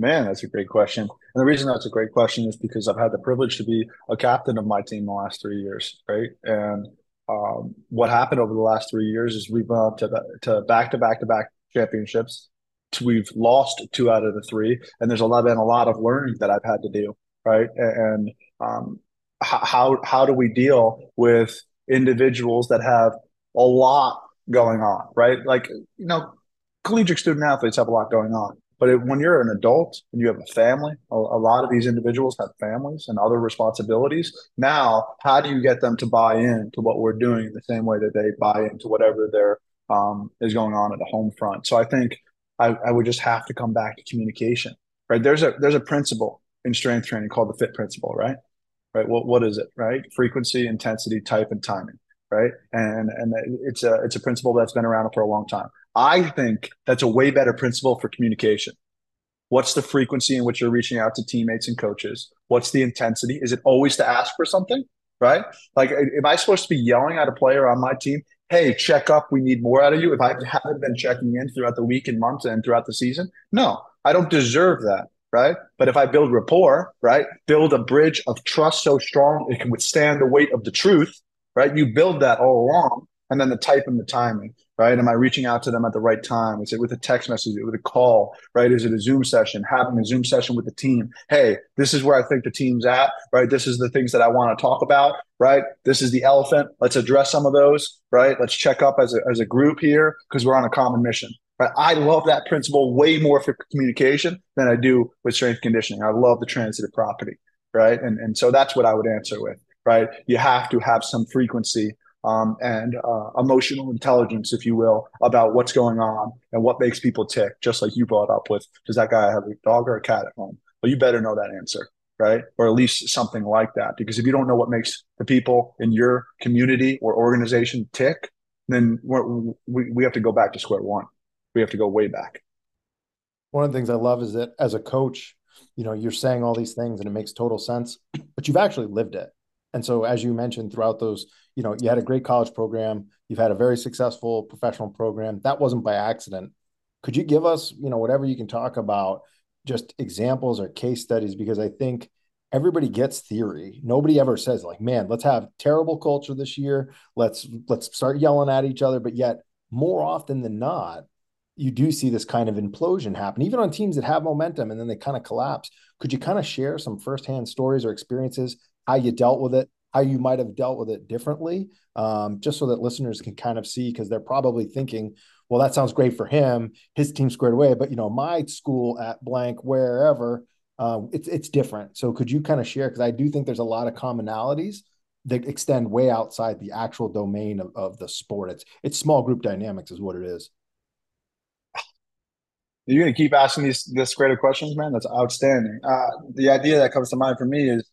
S2: man, that's a great question. And the reason that's a great question is because I've had the privilege to be a captain of my team the last three years, right? And um, what happened over the last three years is we've gone to to back to back to back championships. We've lost two out of the three, and there's a lot been a lot of learning that I've had to do, right? And um, how how do we deal with individuals that have a lot going on, right? Like you know, collegiate student athletes have a lot going on. But it, when you're an adult and you have a family, a, a, lot of these individuals have families and other responsibilities. Now, how do you get them to buy in to what we're doing the same way that they buy into whatever there um, is going on at the home front? So I think I, I would just have to come back to communication, right? There's a there's a principle in strength training called the fit principle, right? Right. What what is it? Right? Frequency, intensity, type, and timing. Right. And and it's a it's a principle that's been around for a long time. I think that's a way better principle for communication. What's the frequency in which you're reaching out to teammates and coaches? What's the intensity? Is it always to ask for something? Right? Like, am I supposed to be yelling at a player on my team? Hey, check up. We need more out of you. If I haven't been checking in throughout the week and months and throughout the season, no, I don't deserve that. Right. But if I build rapport, right, build a bridge of trust so strong it can withstand the weight of the truth, right? You build that all along and then the type and the timing right? Am i reaching out to them at the right time? Is it with a text message? With a call? Right? Is it a zoom session? Having a zoom session with the team. Hey this is where i think the team's at right? This is the things that i want to talk about right? This is the elephant. Let's address some of those right? Let's check up as a, as a group here because we're on a common mission. Right? I love that principle way more for communication than i do with strength conditioning. I love the transitive property right? And, and so that's what i would answer with right you have to have some frequency um, and uh, emotional intelligence, if you will, about what's going on and what makes people tick. Just like you brought up with, does that guy have a dog or a cat at home? Well, you better know that answer, right? Or at least something like that. Because if you don't know what makes the people in your community or organization tick, then we we have to go back to square one. We have to go way back.
S1: one of the things I love is that as a coach, you know, you're saying all these things and it makes total sense, but you've actually lived it. And so, as you mentioned throughout those, you know, you had a great college program, you've had a very successful professional program. That wasn't by accident. Could you give us, you know, whatever you can talk about, just examples or case studies? Because I think everybody gets theory. Nobody ever says like, man, let's have terrible culture this year. Let's let's start yelling at each other. But yet, more often than not, you do see this kind of implosion happen, even on teams that have momentum and then they kind of collapse. Could you kind of share some firsthand stories or experiences, how you dealt with it, how you might have dealt with it differently, um, just so that listeners can kind of see because they're probably thinking, well, that sounds great for him, his team squared away, but you know, my school at blank wherever, uh, it's it's different. So could you kind of share because I do think there's a lot of commonalities that extend way outside the actual domain of, of the sport. It's it's small group dynamics is what it is.
S2: You're gonna keep asking these this greater questions, man. That's outstanding. Uh, the idea that comes to mind for me is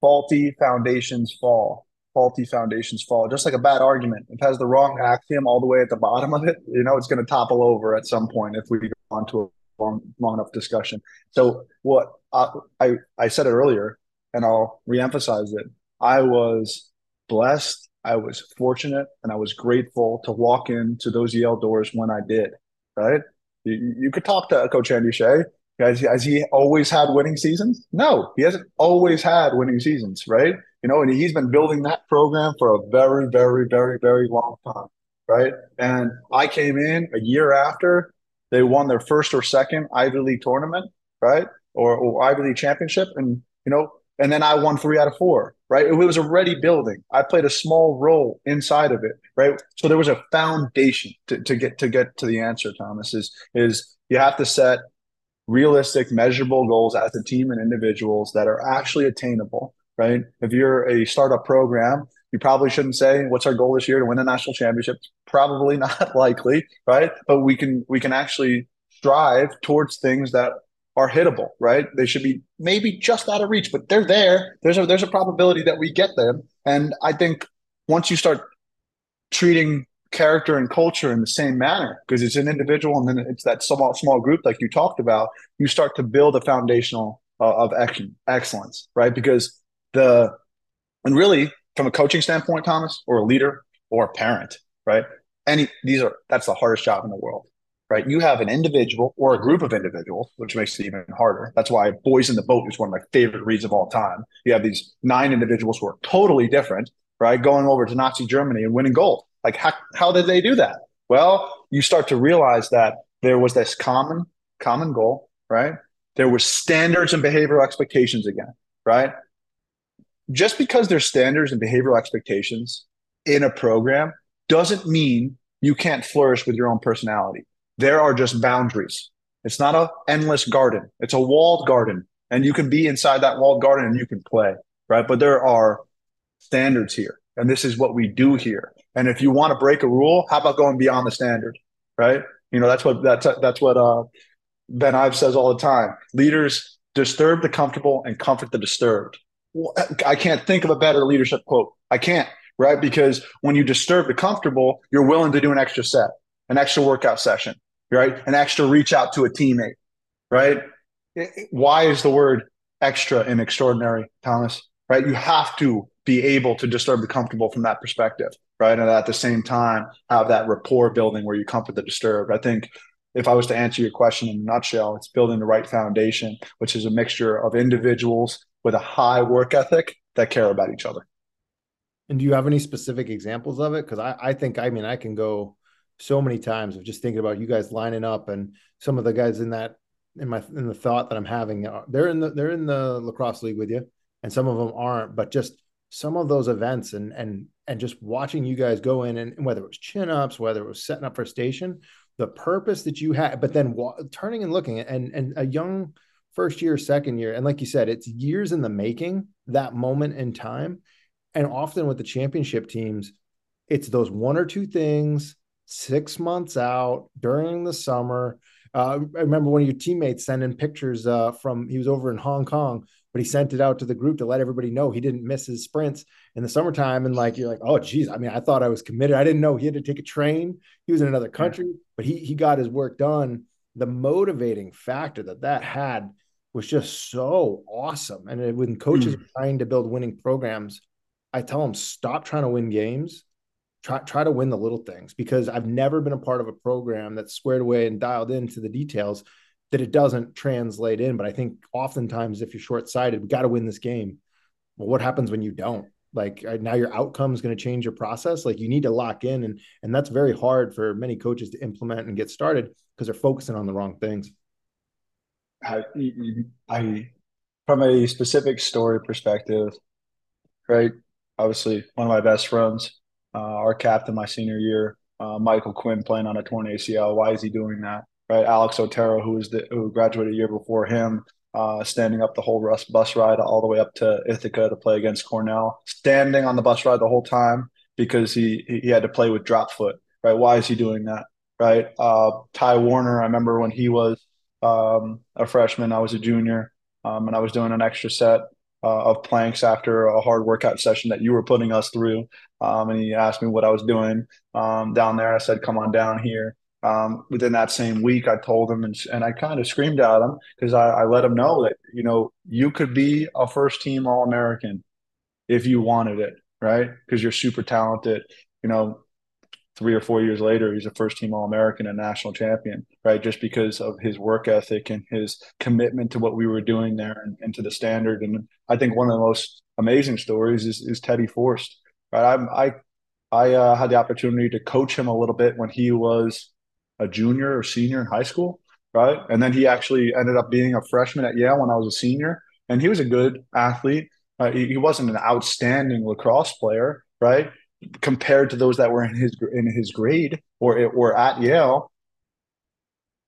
S2: faulty foundations fall. Faulty foundations fall. Just like a bad argument, it has the wrong axiom all the way at the bottom of it. You know, it's going to topple over at some point if we go on to a long, long enough discussion. So, what uh, I I said it earlier, and I'll reemphasize it. I was blessed. I was fortunate, and I was grateful to walk into those Yale doors when I did. Right you, you could talk to Coach Andy Shay. Has, has he always had winning seasons? No, he hasn't always had winning seasons, right? You know, and he's been building that program for a very, very, very, very long time, right? And I came in a year after they won their first or second Ivy League tournament, right? Or, or Ivy League championship. And, you know, and then I won three out of four, right? It was already building. I played a small role inside of it, right? So there was a foundation to, to get to get to the answer, Thomas, is is you have to set realistic, measurable goals as a team and individuals that are actually attainable, right? If you're a startup program, you probably shouldn't say what's our goal this year to win a national championship. Probably not likely, right? But we can we can actually strive towards things that are hittable, right? They should be maybe just out of reach, but they're there. There's a there's a probability that we get them. And I think once you start treating character and culture in the same manner, because it's an individual and then it's that small small group like you talked about, you start to build a foundational uh, of excellence, right? Because the and really from a coaching standpoint, Thomas, or a leader or a parent, right? Any these are that's the hardest job in the world right? You have an individual or a group of individuals, which makes it even harder. That's why Boys in the Boat is one of my favorite reads of all time. You have these nine individuals who are totally different, right? Going over to Nazi Germany and winning gold. Like, how, how did they do that? Well, you start to realize that there was this common, common goal, right? There was standards and behavioral expectations again, right? Just because there's standards and behavioral expectations in a program doesn't mean you can't flourish with your own personality there are just boundaries. It's not a endless garden. It's a walled garden, and you can be inside that walled garden and you can play, right? But there are standards here, and this is what we do here. And if you want to break a rule, how about going beyond the standard, right? You know, that's what that's that's what uh, Ben Ives says all the time. Leaders disturb the comfortable and comfort the disturbed. Well, I can't think of a better leadership quote. I can't, right? Because when you disturb the comfortable, you're willing to do an extra set, an extra workout session, right? An extra reach out to a teammate, right? Why is the word extra and extraordinary, Thomas? Right? You have to be able to disturb the comfortable from that perspective, right? And at the same time, have that rapport building where you comfort the disturbed. I think if I was to answer your question in a nutshell, it's building the right foundation, which is a mixture of individuals with a high work ethic that care about each other.
S1: And do you have any specific examples of it? Because I, I think, I mean, I can go so many times of just thinking about you guys lining up and some of the guys in that in my in the thought that I'm having uh, they're in the they're in the lacrosse league with you and some of them aren't but just some of those events and and and just watching you guys go in and whether it was chin ups whether it was setting up for station the purpose that you had but then wa- turning and looking and and a young first year second year and like you said it's years in the making that moment in time and often with the championship teams it's those one or two things six months out during the summer. Uh, I remember one of your teammates sending pictures uh, from he was over in Hong Kong, but he sent it out to the group to let everybody know he didn't miss his sprints in the summertime. And like you're like, oh geez, I mean, I thought I was committed. I didn't know he had to take a train. He was in another country, yeah. but he he got his work done the motivating factor that that had was just so awesome. And it, when coaches mm. are trying to build winning programs, I tell them stop trying to win games. Try try to win the little things because I've never been a part of a program that's squared away and dialed into the details that it doesn't translate in. But I think oftentimes if you're short sighted, we got to win this game. Well, what happens when you don't? Like uh, now your outcome is going to change your process. Like you need to lock in, and and that's very hard for many coaches to implement and get started because they're focusing on the wrong things.
S2: I, I, from a specific story perspective, right? Obviously, one of my best friends, uh, our captain my senior year, uh, Michael Quinn, playing on a torn ACL. Why is he doing that? Right? Alex Otero, who was the who graduated a year before him, uh, standing up the whole bus bus ride all the way up to Ithaca to play against Cornell, standing on the bus ride the whole time because he he had to play with drop foot. Right? Why is he doing that? Right? Uh, Ty Warner, I remember when he was um, a freshman. I was a junior, um, and I was doing an extra set uh, of planks after a hard workout session that you were putting us through. Um, and he asked me what I was doing um, down there. I said, "Come on down here." Um, within that same week, I told him, and, and I kind of screamed at him because I, I let him know that you know you could be a first team All American if you wanted it, right? Because you're super talented. You know, three or four years later, he's a first team All American and national champion, right? Just because of his work ethic and his commitment to what we were doing there and, and to the standard. And I think one of the most amazing stories is, is Teddy Forst, right? I, I, I uh, had the opportunity to coach him a little bit when he was a junior or senior in high school, right? And then he actually ended up being a freshman at Yale when I was a senior. And he was a good athlete. Uh, he, he wasn't an outstanding lacrosse player, right? compared to those that were in his in his grade or or at Yale,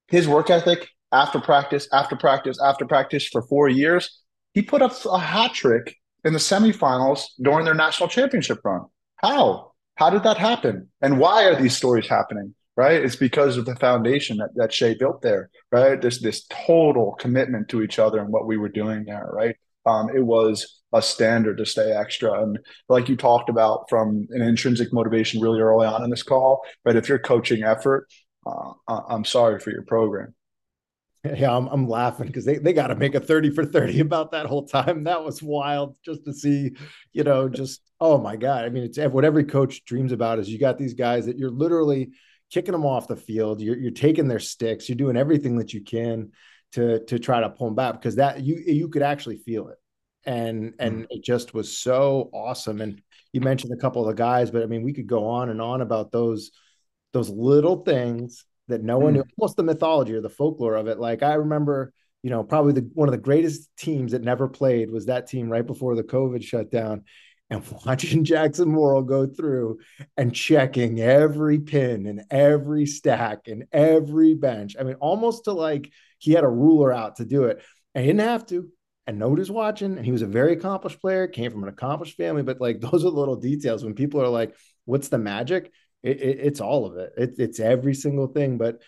S2: his work ethic after practice, after practice, after practice for four years, he put up a hat trick in the semifinals during their national championship run. How? How did that happen? And why are these stories happening? Right? It's because of the foundation that, that Shay built there, right? This this total commitment to each other and what we were doing there, right? Um, it was a standard to stay extra. And like you talked about from an intrinsic motivation really early on in this call, but if you're coaching effort, uh, I'm sorry for your program.
S1: Yeah, I'm, I'm laughing because they, they got to make a 30 for 30 about that whole time. That was wild just to see, you know, just, oh my God. I mean, it's what every coach dreams about is you got these guys that you're literally kicking them off the field. You're, you're taking their sticks. You're doing everything that you can to, to try to pull them back because that you, you could actually feel it and and mm. it just was so awesome. And you mentioned a couple of the guys, but I mean, we could go on and on about those those little things that no one mm. knew. Almost the mythology or the folklore of it. Like I remember, you know, probably the one of the greatest teams that never played was that team right before the COVID shutdown. And watching Jackson Morrill go through and checking every pin and every stack and every bench. I mean, almost to like he had a ruler out to do it. And he didn't have to and nobody's watching. And he was a very accomplished player, came from an accomplished family. But like those are the little details when people are like, "What's the magic?" It, it, it's all of it. it. It's every single thing. But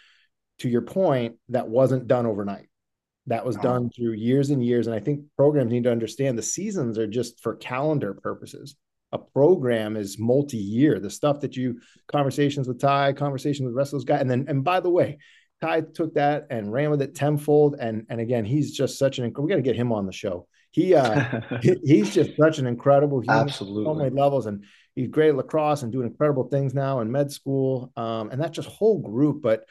S1: to your point, that wasn't done overnight. That was done through years and years. And I think programs need to understand the seasons are just for calendar purposes. A program is multi-year. The stuff that you conversations with Ty, conversations with the rest of those guys, and then and by the way, Ty took that and ran with it tenfold. And and again, he's just such an we got to get him on the show. He uh he, he's just such an incredible human
S2: absolutely
S1: so many levels, and he's great at lacrosse and doing incredible things now in med school. Um, and that just whole group, but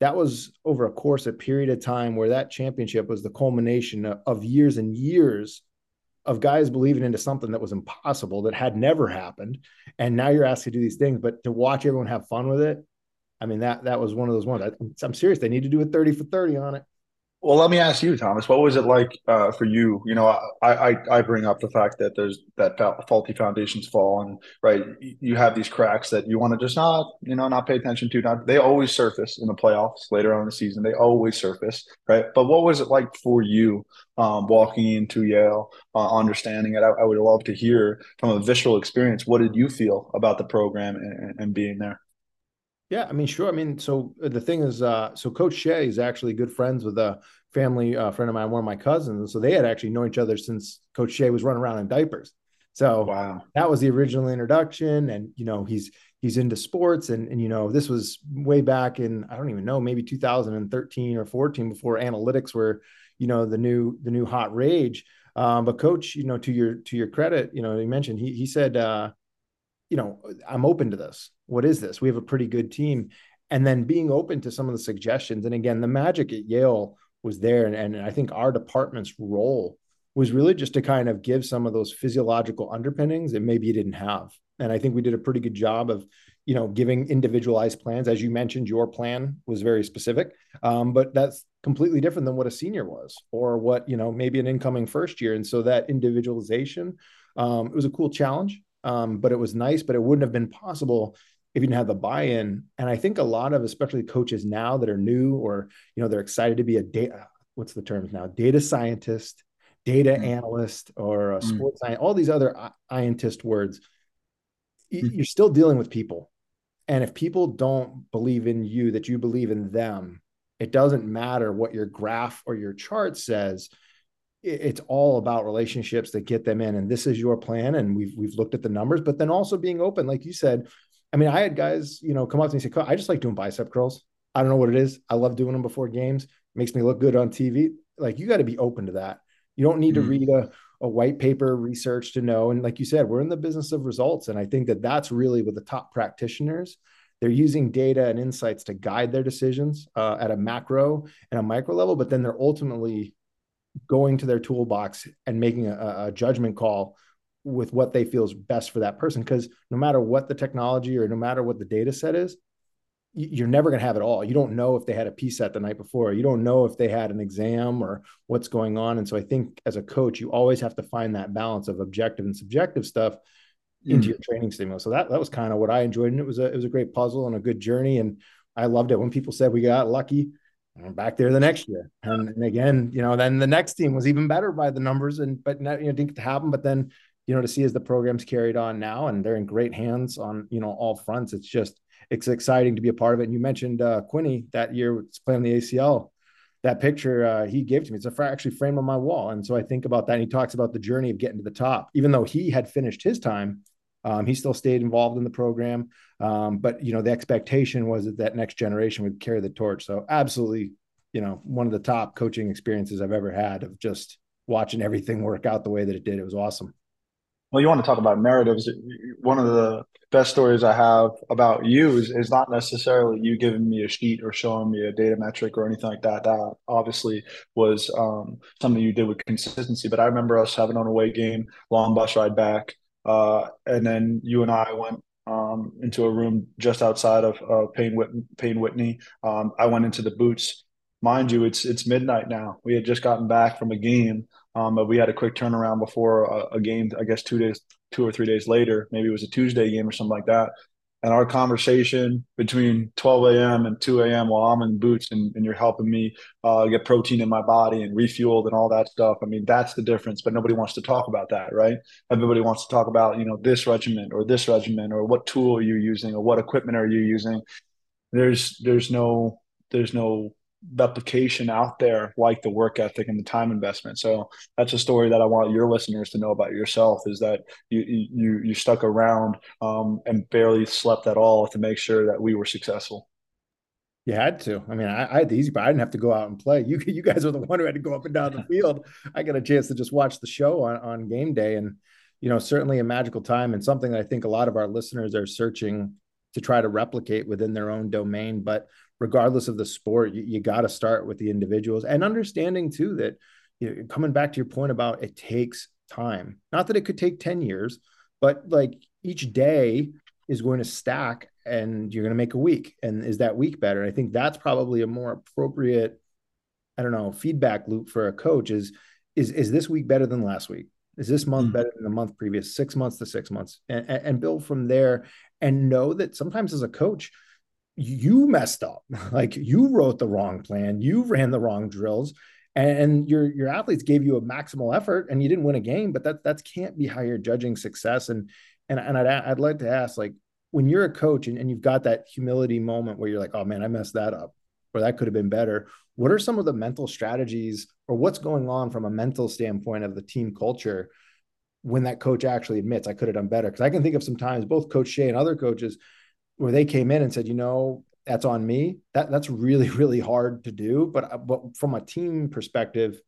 S1: that was over a course, a period of time where that championship was the culmination of, years and years of guys believing into something that was impossible that had never happened. And now you're asked to do these things, but to watch everyone have fun with it I mean that that was one of those ones. I, am serious. They need to do a 30 for 30 on it.
S2: Well, let me ask you, Thomas. What was it like uh, for you? You know, I, I I bring up the fact that there's that faulty foundations fall, and right, you have these cracks that you want to just not, you know, not pay attention to. Not they always surface in the playoffs later on in the season. They always surface, right? But what was it like for you um, walking into Yale, uh, understanding it? I, I, would love to hear from a visual experience. What did you feel about the program and, and being there?
S1: Yeah, I mean, sure. I mean, so uh, the thing is, uh, so Coach Shay is actually good friends with a family uh, friend of mine, one of my cousins. So they had actually known each other since Coach Shay was running around in diapers. So
S2: wow,
S1: that was the original introduction, and you know, he's he's into sports and and you know this was way back in I don't even know maybe 2013 or 14 before analytics were you know the new the new hot rage. Um, but coach, you know to your to your credit, you know he mentioned he he said uh, you know I'm open to this. What is this? We have a pretty good team, and then being open to some of the suggestions. And again, the magic at Yale was there, and, and I think our department's role was really just to kind of give some of those physiological underpinnings that maybe you didn't have. And I think we did a pretty good job of, you know, giving individualized plans. As you mentioned, your plan was very specific, um, but that's completely different than what a senior was, or what you know maybe an incoming first year. And so that individualization, um, it was a cool challenge, um, but it was nice. But it wouldn't have been possible if you didn't have the buy-in. And I think a lot of, especially coaches now that are new, or you know, they're excited to be a data. What's the terms now? Data scientist, data mm. analyst, or a mm. sports science. All these other scientist words Mm-hmm. you're still dealing with people. And if people don't believe in you, that you believe in them, it doesn't matter what your graph or your chart says. It's all about relationships that get them in. And this is your plan. And we've we've looked at the numbers, but then also being open, like you said. I mean, I had guys, you know, come up to me and say, I just like doing bicep curls. I don't know what it is. I love doing them before games. It makes me look good on TV. Like you got to be open to that. You don't need mm-hmm. to read a a white paper research to know. And like you said, we're in the business of results. And I think that that's really with the top practitioners. They're using data and insights to guide their decisions uh, at a macro and a micro level, but then they're ultimately going to their toolbox and making a, a judgment call with what they feel is best for that person. Because no matter what the technology or no matter what the data set is, you're never going to have it all. You don't know if they had a PSAT the night before. You don't know if they had an exam or what's going on. And so I think as a coach, you always have to find that balance of objective and subjective stuff into mm. your training stimulus. So that that was kind of what I enjoyed, and it was a it was a great puzzle and a good journey. And I loved it when people said we got lucky. I'm back there the next year, and, and again, you know, then the next team was even better by the numbers, and but not, you know didn't happen. But then you know to see as the program's carried on now, and they're in great hands on you know all fronts. It's just it's exciting to be a part of it. And you mentioned uh, Quinny that year was playing the ACL. That picture uh, he gave to me, it's a actually frame on my wall. And so I think about that. And he talks about the journey of getting to the top, even though he had finished his time. Um, he still stayed involved in the program, um, but you know the expectation was that that next generation would carry the torch. So absolutely, you know, one of the top coaching experiences I've ever had of just watching everything work out the way that it did. It was awesome.
S2: Well, you want to talk about narratives. One of the best stories I have about you is, is not necessarily you giving me a sheet or showing me a data metric or anything like that. That obviously was um, something you did with consistency. But I remember us having an away game, long bus ride back. Uh, and then you and I went um, into a room just outside of uh, Payne, Whit- Payne Whitney. Um, I went into the boots. Mind you, it's it's midnight now. We had just gotten back from a game um, but we had a quick turnaround before a, a, game, I guess two days, two or three days later. Maybe it was a Tuesday game or something like that. And our conversation between 12 a.m. and 2 a.m. while I'm in boots and, and you're helping me uh, get protein in my body and refueled and all that stuff. I mean, that's the difference. But nobody wants to talk about that, right? Everybody wants to talk about, you know, this regimen or this regimen or what tool are you using or what equipment are you using. There's there's no there's no replication out there like the work ethic and the time investment. So that's a story that I want your listeners to know about yourself is that you you you stuck around um, and barely slept at all to make sure that we were successful.
S1: You had to. I mean, I, I, had the easy part. I didn't have to go out and play. You you guys were the one who had to go up and down the field. I got a chance to just watch the show on, on game day and you know, certainly a magical time and something that I think a lot of our listeners are searching to try to replicate within their own domain. But regardless of the sport, you, you got to start with the individuals and understanding too that you know, coming back to your point about it takes time. Not that it could take 10 years, but like each day is going to stack and you're going to make a week. And is that week better? And I think that's probably a more appropriate, I don't know, feedback loop for a coach is is is this week better than last week? Is this month mm-hmm. better than the month previous? Six months to six months, and, and build from there. And know that sometimes as a coach, you messed up. Like you wrote the wrong plan, you ran the wrong drills, and your your athletes gave you a maximal effort, and you didn't win a game. But that that can't be how you're judging success. And and and I'd I'd like to ask, like when you're a coach and, and you've got that humility moment where you're like, oh man, I messed that up, or that could have been better. What are some of the mental strategies, or what's going on from a mental standpoint of the team culture? when that coach actually admits I could have done better. Because I can think of some times both Coach Shay and other coaches where they came in and said, you know, that's on me. That that's really really hard to do. But uh, but from a team perspective,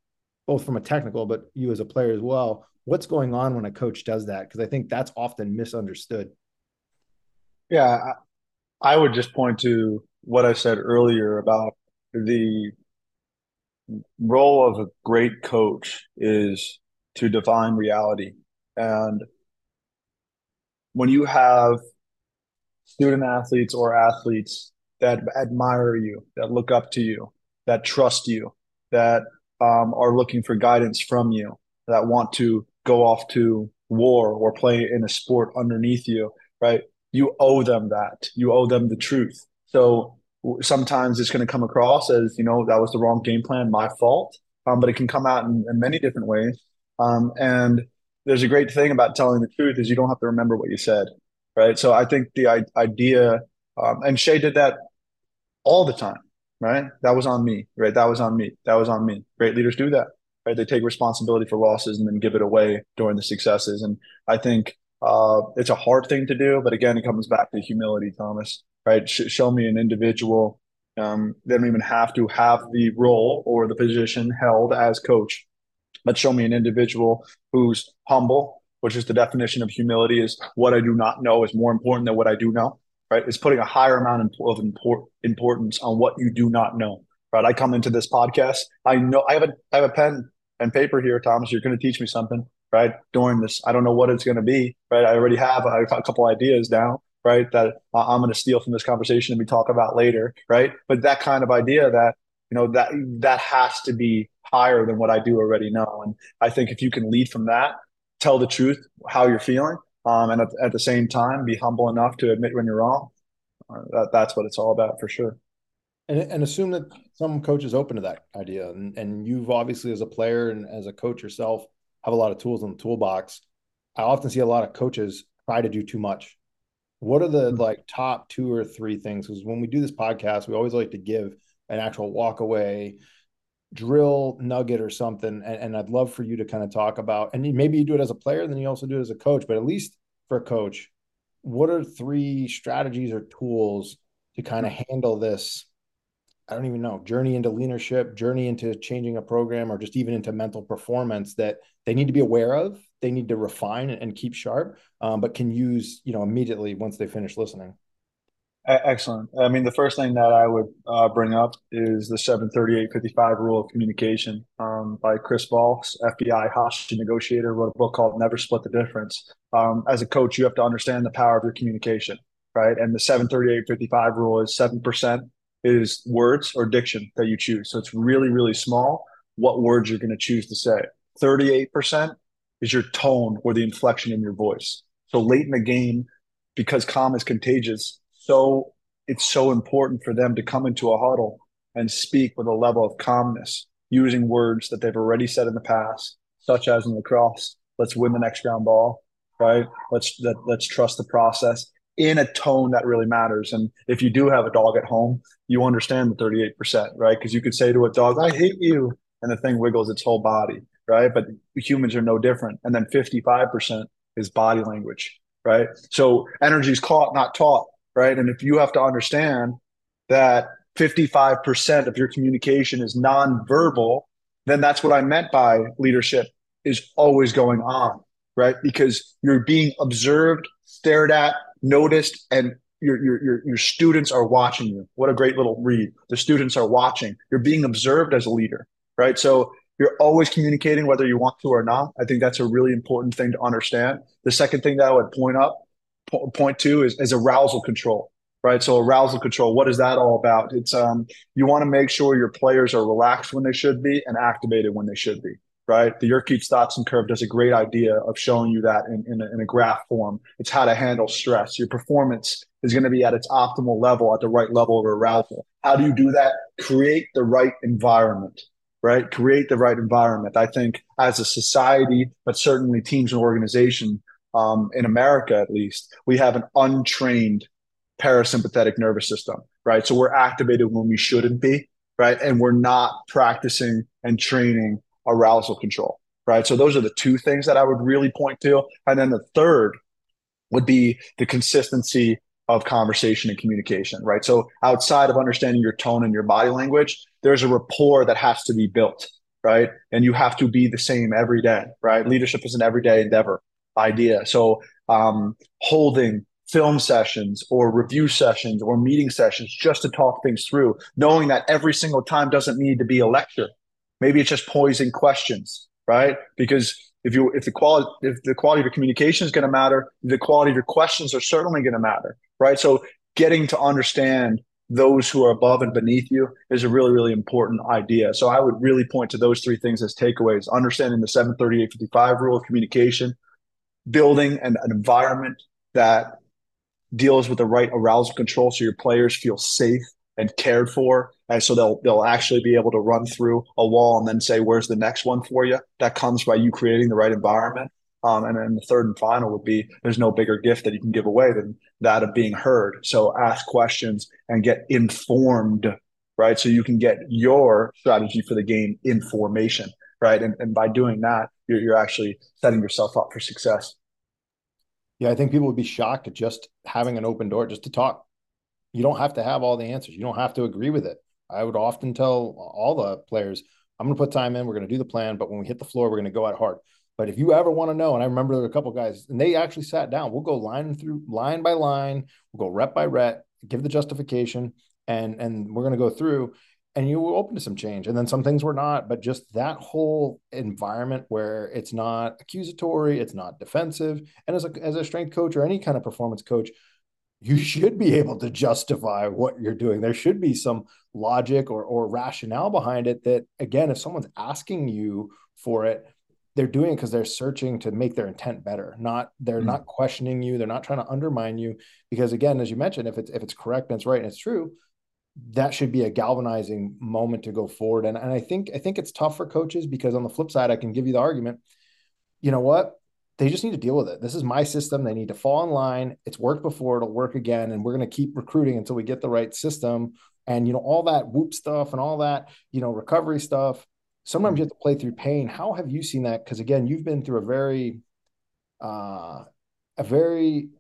S1: both from a technical, but you as a player as well, what's going on when a coach does that? Because I think that's often misunderstood.
S2: Yeah, I would just point to what I said earlier about the role of a great coach is to define reality. And when you have student athletes or athletes that admire you, that look up to you, that trust you, that um, are looking for guidance from you, that want to go off to war or play in a sport underneath you, right? You owe them that. You owe them the truth. So sometimes it's going to come across as, you know, that was the wrong game plan, my fault. Um, but it can come out in, in many different ways. Um, and there's a great thing about telling the truth is you don't have to remember what you said, right? So I think the idea, um, and Shay did that all the time, right? That was on me, right? That was on me. That was on me. Great leaders do that, right? They take responsibility for losses and then give it away during the successes. And I think uh, it's a hard thing to do, but again, it comes back to humility, Thomas, right? Sh- show me an individual. Um, they don't even have to have the role or the position held as coach, but show me an individual who's humble, which is the definition of humility is what I do not know is more important than what I do know right? Is putting a higher amount of import, importance on what you do not know, right? I come into this podcast, I know I have a I have a pen and paper here, Thomas. You're going to teach me something, right? During this, I don't know what it's going to be, right? I already have a, a couple ideas down, right? That uh, I'm going to steal from this conversation and we talk about later, right? But that kind of idea that you know that that has to be higher than what I do already know, and I think if you can lead from that, tell the truth, how you're feeling, um, and at, at, the same time be humble enough to admit when you're wrong. Uh, that, that's what it's all about for sure.
S1: And, and assume that some coach is open to that idea, and, and you've obviously as a player and as a coach yourself have a lot of tools in the toolbox. I often see a lot of coaches try to do too much. What are the mm-hmm. like top two or three things? Because when we do this podcast, we always like to give an actual walk away drill nugget or something and, and, i'd love for you to kind of talk about and maybe you do it as a player then you also do it as a coach but at least for a coach what are three strategies or tools to kind of handle this i don't even know journey into leadership journey into changing a program or just even into mental performance that they need to be aware of they need to refine and, keep sharp um, but can use you know immediately once they finish listening
S2: Excellent. I mean, the first thing that I would uh, bring up is the 73855 rule of communication um, by Chris Voss, FBI hostage negotiator, wrote a book called Never Split the Difference. Um, as a coach, you have to understand the power of your communication, right? And the 73855 rule is 7% is words or diction that you choose. So it's really, really small what words you're going to choose to say. 38% is your tone or the inflection in your voice. So late in the game, because calm is contagious, so it's so important for them to come into a huddle and speak with a level of calmness using words that they've already said in the past, such as in lacrosse, let's win the next ground ball, right? Let's let, let's trust the process in a tone that really matters. And if you do have a dog at home, you understand the 38%, right? Because you could say to a dog, I hate you, and the thing wiggles its whole body, right? But humans are no different. And then 55% is body language, right? So energy is caught, not taught right? And if you have to understand that 55% of your communication is nonverbal, then that's what I meant by leadership is always going on, right? Because you're being observed, stared at, noticed, and your, your, your, your students are watching you. What a great little read. The students are watching. You're being observed as a leader, right? So you're always communicating whether you want to or not. I think that's a really important thing to understand. The second thing that I would point up point to is, is arousal control right? So arousal control what is that all about? It's um you want to make sure your players are relaxed when they should be and activated when they should be right? The Yerkes-Dodson curve does a great idea of showing you that in, in a, in a graph form. It's how to handle stress. Your performance is going to be at its optimal level at the right level of arousal. How do you do that? Create the right environment right? Create the right environment. I think as a society but certainly teams and organization um, in America at least, we have an untrained parasympathetic nervous system, right? So we're activated when we shouldn't be, right? And we're not practicing and training arousal control, right? So those are the two things that I would really point to. And then the third would be the consistency of conversation and communication, right? So outside of understanding your tone and your body language, there's a rapport that has to be built, right? And you have to be the same every day, right? Leadership is an everyday endeavor idea. So um, holding film sessions or review sessions or meeting sessions just to talk things through, knowing that every single time doesn't need to be a lecture. Maybe it's just posing questions, right? Because if you if the quality if the quality of your communication is going to matter, the quality of your questions are certainly going to matter, right? So getting to understand those who are above and beneath you is a really really important idea. So I would really point to those three things as takeaways: understanding the 73855 rule of communication, building an, an environment that deals with the right arousal control so your players feel safe and cared for and so they'll they'll actually be able to run through a wall and then say where's the next one for you that comes by you creating the right environment. Um, and then the third and final would be there's no bigger gift that you can give away than that of being heard. So ask questions and get informed right? So you can get your strategy for the game information right? And, and by doing that you're, you're actually setting yourself up for success
S1: yeah, I think people would be shocked at just having an open door just to talk. You don't have to have all the answers. You don't have to agree with it. I would often tell all the players, I'm going to put time in. We're going to do the plan, but when we hit the floor, we're going to go out hard. But if you ever want to know, and I remember there were a couple guys, and they actually sat down. We'll go line through line by line. We'll go rep by rep, give the justification, and and we're going to go through and you were open to some change. And then some things were not but just that whole environment where it's not accusatory it's not defensive. And as a, as a strength coach or any kind of performance coach you should be able to justify what you're doing. There should be some logic or, or rationale behind it that again if someone's asking you for it they're doing it because they're searching to make their intent better not they're mm-hmm. not questioning you they're not trying to undermine you. Because again as you mentioned if it's if it's correct and it's right and it's true that should be a galvanizing moment to go forward. And, and I think I think it's tough for coaches because on the flip side, I can give you the argument, you know what? They just need to deal with it. This is my system. They need to fall in line. It's worked before, it'll work again. And we're going to keep recruiting until we get the right system. And you know, all that whoop stuff and all that, you know, recovery stuff. Sometimes you have to play through pain. How have you seen that? Because again, you've been through a very uh a very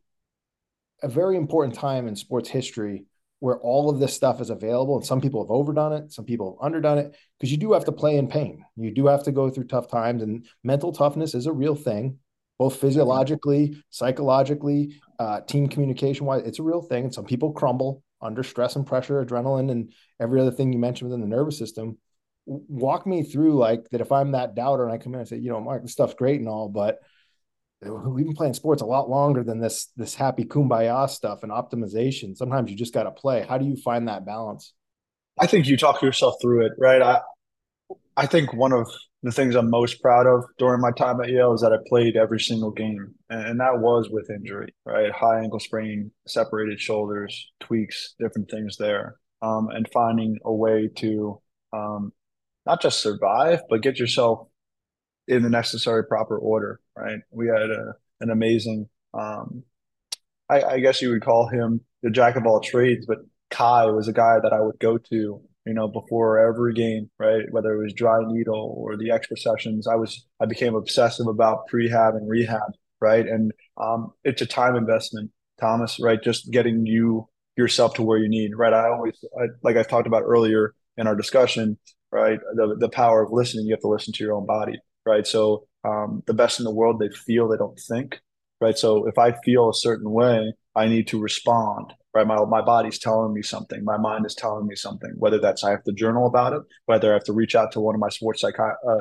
S1: a very important time in sports history where all of this stuff is available. And some people have overdone it, some people have underdone it, because you do have to play in pain. You do have to go through tough times, and mental toughness is a real thing, both physiologically, psychologically, uh, team communication wise. It's a real thing. And some people crumble under stress and pressure, adrenaline, and every other thing you mentioned within the nervous system. Walk me through like that. If I'm that doubter and I come in and say, you know, Mark, this stuff's great and all, but we've been playing sports a lot longer than this this happy kumbaya stuff and optimization. Sometimes you just got to play. How do you find that balance?
S2: I think you talk yourself through it, right? I I think one of the things I'm most proud of during my time at Yale is that I played every single game, and that was with injury, right? High ankle sprain, separated shoulders, tweaks, different things there, um, and finding a way to um, not just survive, but get yourself in the necessary proper order, right? We had a, an amazing, um, I, I, guess you would call him the jack of all trades, but Kai was a guy that I would go to, you know, before every game, right? Whether it was dry needle or the extra sessions, I was, I became obsessive about prehab and rehab, right? And um, it's a time investment, Thomas, right? Just getting you yourself to where you need, right? I always, I, like I've talked about earlier in our discussion, right? The, the power of listening, you have to listen to your own body right? So um, the best in the world, they feel, they don't think, right? So if I feel a certain way, I need to respond, right? My, my body's telling me something. My mind is telling me something, whether that's I have to journal about it, whether I have to reach out to one of my sports uh,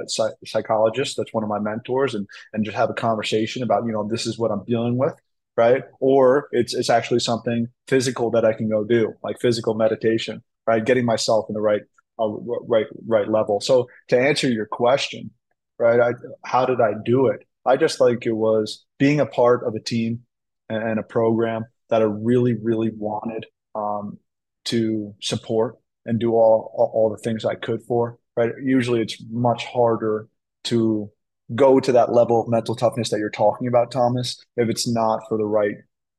S2: psych- psychologists, that's one of my mentors, and, and just have a conversation about, you know, this is what I'm dealing with, right? Or it's, it's actually something physical that I can go do, like physical meditation, right? Getting myself in the right, uh, right, right level. So to answer your question, right? I, how did I do it? I just like it was being a part of a team and, and a program that I really, really wanted um, to support and do all, all, all the things I could for. Right? Usually, it's much harder to go to that level of mental toughness that you're talking about, Thomas, if it's not for the right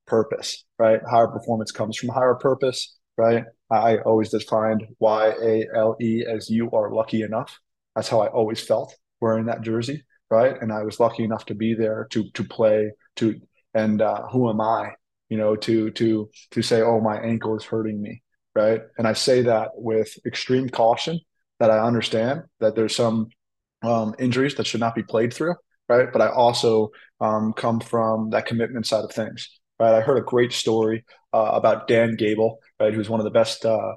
S2: purpose. Right? Higher performance comes from higher purpose. Right? I always defined Y A L E as you are lucky enough. That's how I always felt wearing that jersey, right? And I was lucky enough to be there to to play to and uh, who am I you know, to to to say, oh, my ankle is hurting me, right? And I say that with extreme caution that I understand that there's some um, injuries that should not be played through, right? But I also um, come from that commitment side of things, right? I heard a great story uh, about Dan Gable, right, who's one of the best uh,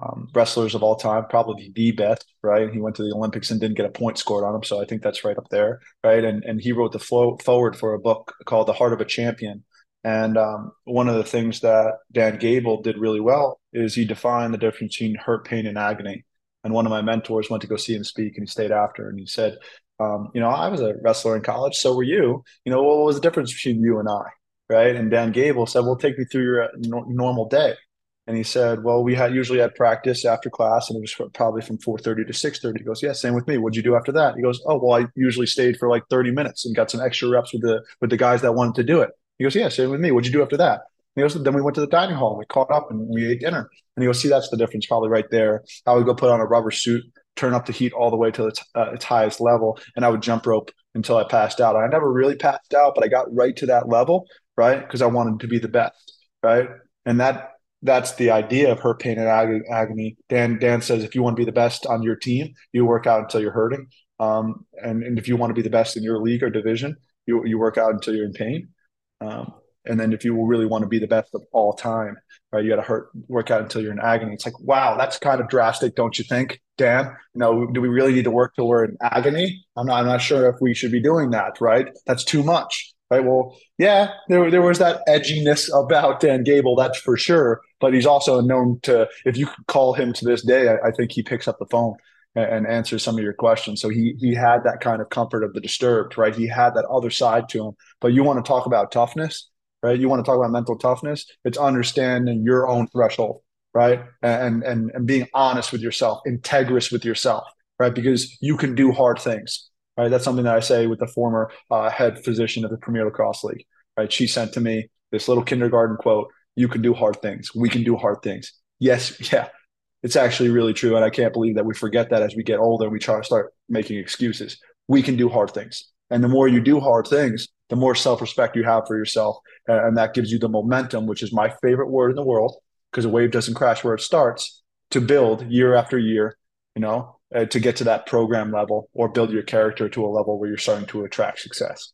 S2: um, wrestlers of all time, probably the best, right? He went to the Olympics and didn't get a point scored on him, so I think that's right up there, right? And and he wrote the flow forward for a book called The Heart of a Champion. And um, one of the things that Dan Gable did really well is he defined the difference between hurt, pain, and agony. And one of my mentors went to go see him speak, and he stayed after, and he said, um, "You know, I was a wrestler in college, so were you. You know, what was the difference between you and I?" Right? And Dan Gable said, "Well, take me through your uh, normal day." And he said, "Well, we had usually had practice after class, and it was probably from four thirty to six thirty. He goes, "Yeah, same with me. What'd you do after that?" He goes, "Oh, well, I usually stayed for like thirty minutes and got some extra reps with the with the guys that wanted to do it." He goes, "Yeah, same with me. What'd you do after that?" And he goes, "Then we went to the dining hall we caught up and we ate dinner." And he goes, "See, that's the difference, probably right there. I would go put on a rubber suit, turn up the heat all the way to its, uh, its highest level, and I would jump rope until I passed out. I never really passed out, but I got right to that level, right, because I wanted to be the best, right, and that." That's the idea of her pain, and agony. Dan Dan says if you want to be the best on your team, you work out until you're hurting. Um, and, and if you want to be the best in your league or division, you, you work out until you're in pain. Um, and then if you really want to be the best of all time, right, you got to hurt work out until you're in agony. It's like, wow, that's kind of drastic, don't you think, Dan? You know, do we really need to work till we're in agony? I'm not, I'm not sure if we should be doing that, right? That's too much right? Well, yeah, there, there was that edginess about Dan Gable, that's for sure. But he's also known to, if you call him to this day, I, I think he picks up the phone and, and, answers some of your questions. So he he had that kind of comfort of the disturbed, right? He had that other side to him. But you want to talk about toughness, right? You want to talk about mental toughness. It's understanding your own threshold, right? And and and being honest with yourself, integrous with yourself, right? Because you can do hard things Right, that's something that I say with the former uh, head physician of the Premier Lacrosse League. Right, she sent to me this little kindergarten quote: "You can do hard things. We can do hard things." Yes, yeah, it's actually really true, and I can't believe that we forget that as we get older. We try to start making excuses. We can do hard things, and the more you do hard things, the more self-respect you have for yourself, and that gives you the momentum, which is my favorite word in the world, because a wave doesn't crash where it starts. To build year after year, you know, uh, to get to that program level or build your character to a level where you're starting to attract success.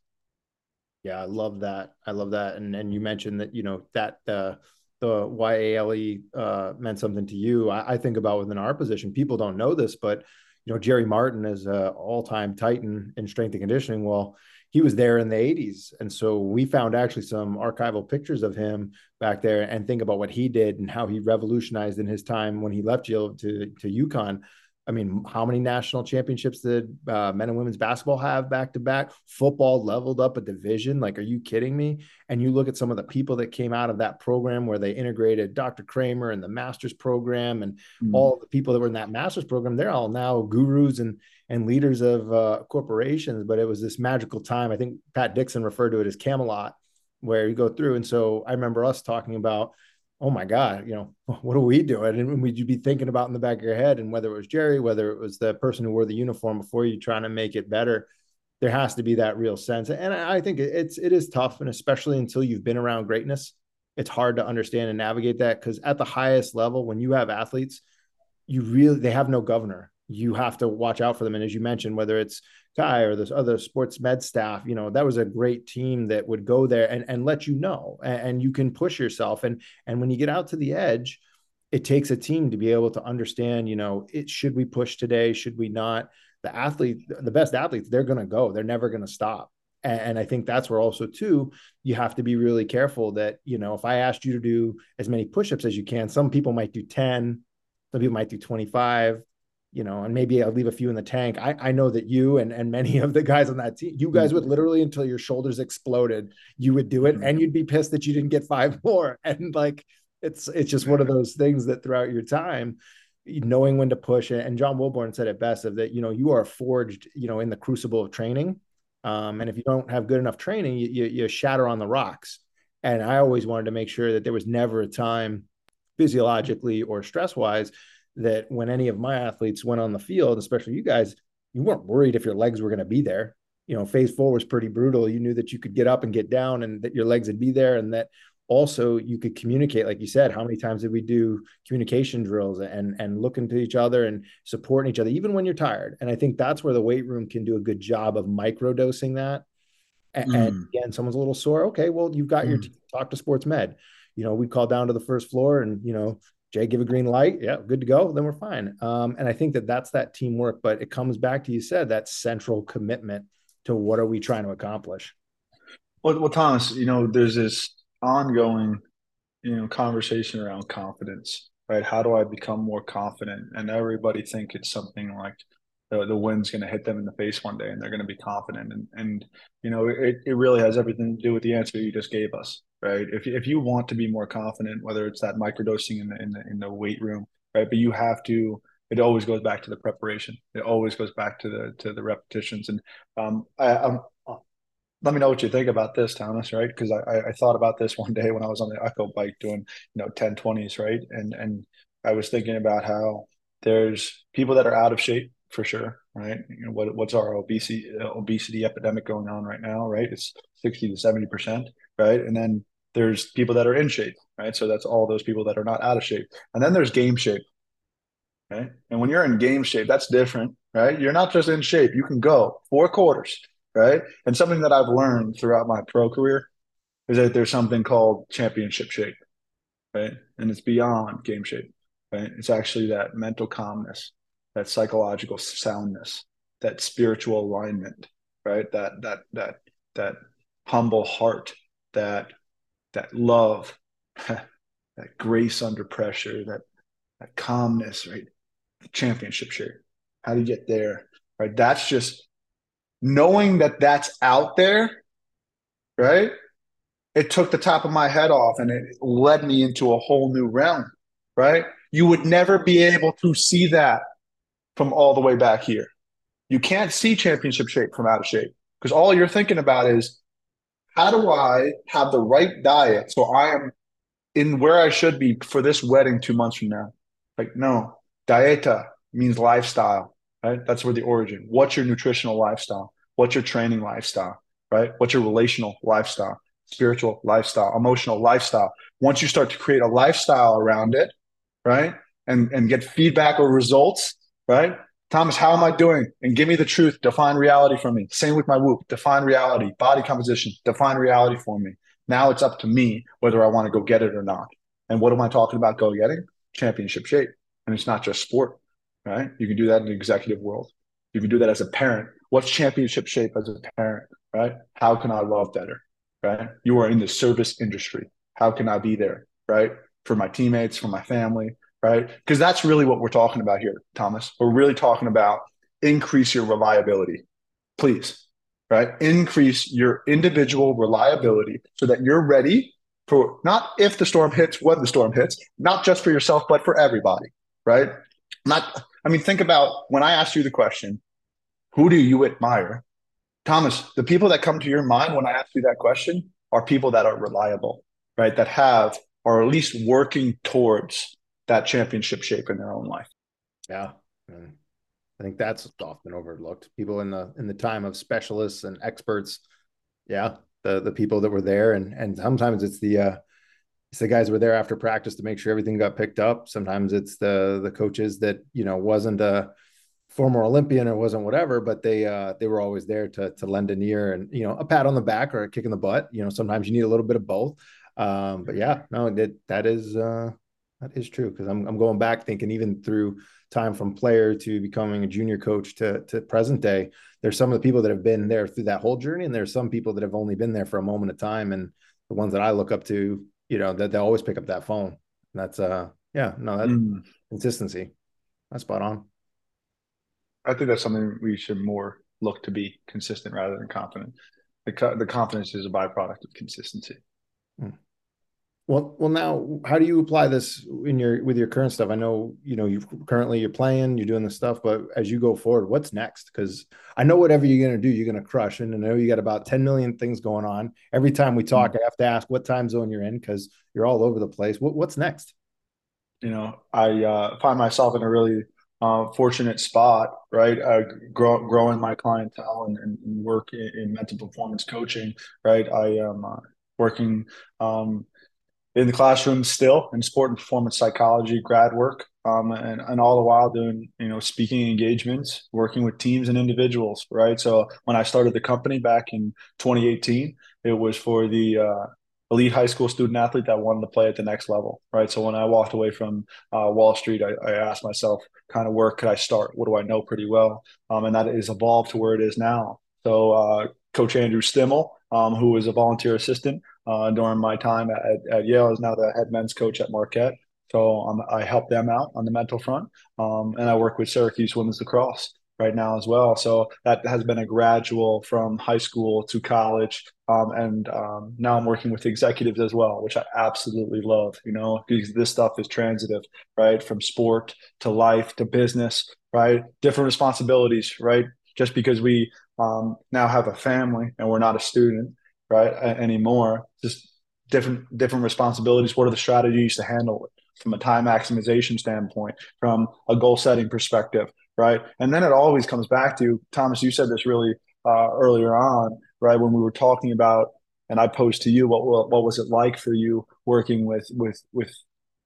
S1: Yeah, I love that. I love that. And and you mentioned that you know that uh, the YALE uh, meant something to you. I, I, think about within our position, people don't know this, but you know Jerry Martin is a all-time titan in strength and conditioning. Well, he was there in the 80s, and so we found actually some archival pictures of him back there, and think about what he did and how he revolutionized in his time when he left Yale to to UConn I mean, how many national championships did uh, men and women's basketball have back to back? Football leveled up a division. Like, are you kidding me? And you look at some of the people that came out of that program where they integrated Dr. Kraemer and the master's program and mm-hmm. all the people that were in that master's program, they're all now gurus and and leaders of uh, corporations. But it was this magical time. I think Pat Dixon referred to it as Camelot, where you go through. And so I remember us talking about oh my God, you know, what are we doing? And would you be thinking about in the back of your head? And whether it was Jerry, whether it was the person who wore the uniform before you trying to make it better, there has to be that real sense. And I think it's it is tough, and especially until you've been around greatness, it's hard to understand and navigate that because at the highest level, when you have athletes, you really they have no governor. You have to watch out for them. And as you mentioned, whether it's Guy or this other sports med staff, you know, that was a great team that would go there and, and let you know, and, and you can push yourself. And, and when you get out to the edge, it takes a team to be able to understand, you know, it should we push today? Should we not? The athlete, the best athletes, they're going to go, they're never going to stop. And, and I think that's where also too, you have to be really careful that, you know, if I asked you to do as many push-ups as you can, some people might do 10, some people might do 25, you know, and maybe I'll leave a few in the tank. I, I know that you and, and many of the guys on that team, you guys would mm-hmm. literally until your shoulders exploded, you would do it mm-hmm. and you'd be pissed that you didn't get five more. And like, it's, it's just one of those things that throughout your time, knowing when to push it. And John Wilborn said it best of that, you know, you are forged, you know, in the crucible of training. Um, and if you don't have good enough training, you, you, you shatter on the rocks. And I always wanted to make sure that there was never a time physiologically or stress wise that when any of my athletes went on the field, especially you guys, you weren't worried if your legs were going to be there. You know, phase four was pretty brutal. You knew that you could get up and get down and that your legs would be there and that also you could communicate like you said how many times did we do communication drills and and look into each other and supporting each other even when you're tired and i think that's where the weight room can do a good job of micro dosing that and, mm. and again someone's a little sore okay well you've got mm. your talk to sports med you know we call down to the first floor and you know jay give a green light yeah good to go then we're fine um, and i think that that's that teamwork but it comes back to you said that central commitment to what are we trying to accomplish
S2: well, well thomas you know there's this ongoing, you know, conversation around confidence, right? How do I become more confident? And everybody think it's something like the, the wind's going to hit them in the face one day and they're going to be confident. And, and you know, it, it really has everything to do with the answer you just gave us, right? If, if you want to be more confident, whether it's that microdosing in the, in the, in the weight room, right? But you have to, it always goes back to the preparation. It always goes back to the, to the repetitions. And um, I, I'm, let me know what you think about this, Thomas, right? Because I, I thought about this one day when I was on the Echo bike doing, you know, 10 20s, right? And and I was thinking about how there's people that are out of shape for sure, right? You know, what what's our obesity obesity epidemic going on right now, right? It's 60 to 70 percent, right? And then there's people that are in shape, right? So that's all those people that are not out of shape. And then there's game shape, right? And when you're in game shape, that's different, right? You're not just in shape. You can go four quarters right? And something that I've learned throughout my pro career is that there's something called championship shape, right? And it's beyond game shape, right? It's actually that mental calmness, that psychological soundness, that spiritual alignment, right? That that that that humble heart, that that love, that grace under pressure, that that calmness, right? The championship shape. How do you get there? Right? That's just knowing that that's out there, right? It took the top of my head off and it led me into a whole new realm, right? You would never be able to see that from all the way back here. You can't see championship shape from out of shape because all you're thinking about is how do I have the right diet so I am in where I should be for this wedding two months from now? Like, no, dieta means lifestyle right? That's where the origin. What's your nutritional lifestyle? What's your training lifestyle, right? What's your relational lifestyle, spiritual lifestyle, emotional lifestyle? Once you start to create a lifestyle around it, right? And and get feedback or results, right? Thomas, how am I doing? And give me the truth. Define reality for me. Same with my whoop. Define reality, body composition. Define reality for me. Now it's up to me whether I want to go get it or not. And what am I talking about go getting? Championship shape. And it's not just sport right? You can do that in the executive world. You can do that as a parent. What's championship shape as a parent, right? How can I love better, right? You are in the service industry. How can I be there, right? For my teammates, for my family, right? Because that's really what we're talking about here, Thomas. We're really talking about increase your reliability, please, right? Increase your individual reliability so that you're ready for not if the storm hits, when the storm hits, not just for yourself, but for everybody, right? Not I mean, think about when I asked you the question, who do you admire? Thomas, the people that come to your mind when I ask you that question are people that are reliable, right? That have, or at least working towards that championship shape in their own life.
S1: Yeah. I think that's often overlooked. People in the in the time of specialists and experts, yeah, the the people that were there, and and sometimes it's the uh, it's the guys who were there after practice to make sure everything got picked up. Sometimes it's the the coaches that you know wasn't a former Olympian or wasn't whatever, but they uh, they were always there to to lend an ear and you know a pat on the back or a kick in the butt. You know sometimes you need a little bit of both. Um, but yeah, no, that that is uh, that is true because I'm I'm going back thinking even through time from player to becoming a junior coach to to present day. There's some of the people that have been there through that whole journey, and there's some people that have only been there for a moment of time. And the ones that I look up to, you know that they always pick up that phone. That's uh yeah no that mm. consistency. That's spot on.
S2: I think that's something we should more look to be consistent rather than confident. The the confidence is a byproduct of consistency. Mm.
S1: Well, well, now how do you apply this in your with your current stuff? I know you know you currently you're playing, you're doing this stuff, but as you go forward, what's next? Because I know whatever you're gonna do, you're gonna crush. And I know you got about 10 million things going on. Every time we talk, mm-hmm. I have to ask what time zone you're in because you're all over the place. What, what's next?
S2: You know, I uh, find myself in a really uh, fortunate spot, right? Uh, grow, growing my clientele and, and work in, in, mental performance coaching, right? I am uh, working. Um, in the classroom still in sport and performance psychology grad work um, and, and all the while doing you know speaking engagements working with teams and individuals right? So when i started the company back in 2018 it was for the uh, elite high school student athlete that wanted to play at the next level right? So when i walked away from uh, wall street I, I, asked myself kind of where could i start? What do i know pretty well? Um, and that has evolved to where it is now. So uh, coach andrew stimmel um, who was a volunteer assistant uh, during my time at, at, Yale, is now the head men's coach at Marquette. So um, I help them out on the mental front, um, and I work with Syracuse women's lacrosse right now as well. So that has been a gradual from high school to college, um, and um, now I'm working with executives as well, which I absolutely love. You know, because this stuff is transitive, right, from sport to life to business, right, different responsibilities, right. Just because we um, now have a family and we're not a student right anymore just different different responsibilities what are the strategies to handle it from a time maximization standpoint from a goal setting perspective right and then it always comes back to thomas you said this really uh, earlier on right when we were talking about and i posed to you what, what what was it like for you working with with with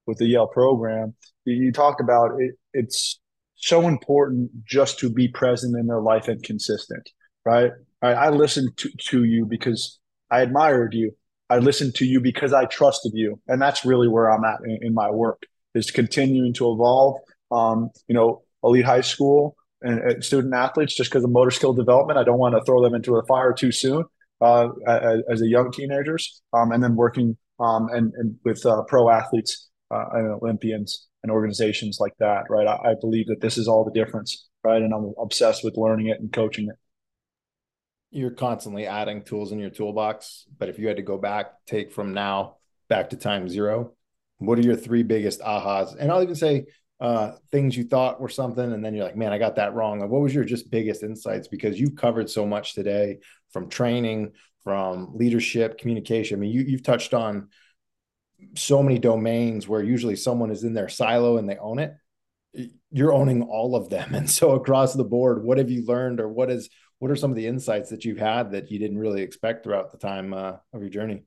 S2: with the yale program you talked about it it's so important just to be present in their life and consistent right? right? I listened to, to you because I admired you. I listened to you because I trusted you. And that's really where I'm at in, in my work is continuing to evolve. Um, you know, elite high school and, and student athletes, just because of motor skill development, I don't want to throw them into a fire too soon uh, as, as, a young teenagers. Um, and then working um, and, and with uh, pro athletes uh, and Olympians and organizations like that, right? I, I believe that this is all the difference, right? And I'm obsessed with learning it and coaching it
S1: you're constantly adding tools in your toolbox. But if you had to go back, take from now back to time zero, what are your three biggest ahas? And I'll even say uh, things you thought were something, and then you're like, man, I got that wrong. what was your just biggest insights? Because you've covered so much today from training, from leadership, communication. I mean, you, you've touched on so many domains where usually someone is in their silo and they own it. You're owning all of them. And so across the board, what have you learned or what is what are some of the insights that you've had that you didn't really expect throughout the time uh, of your journey?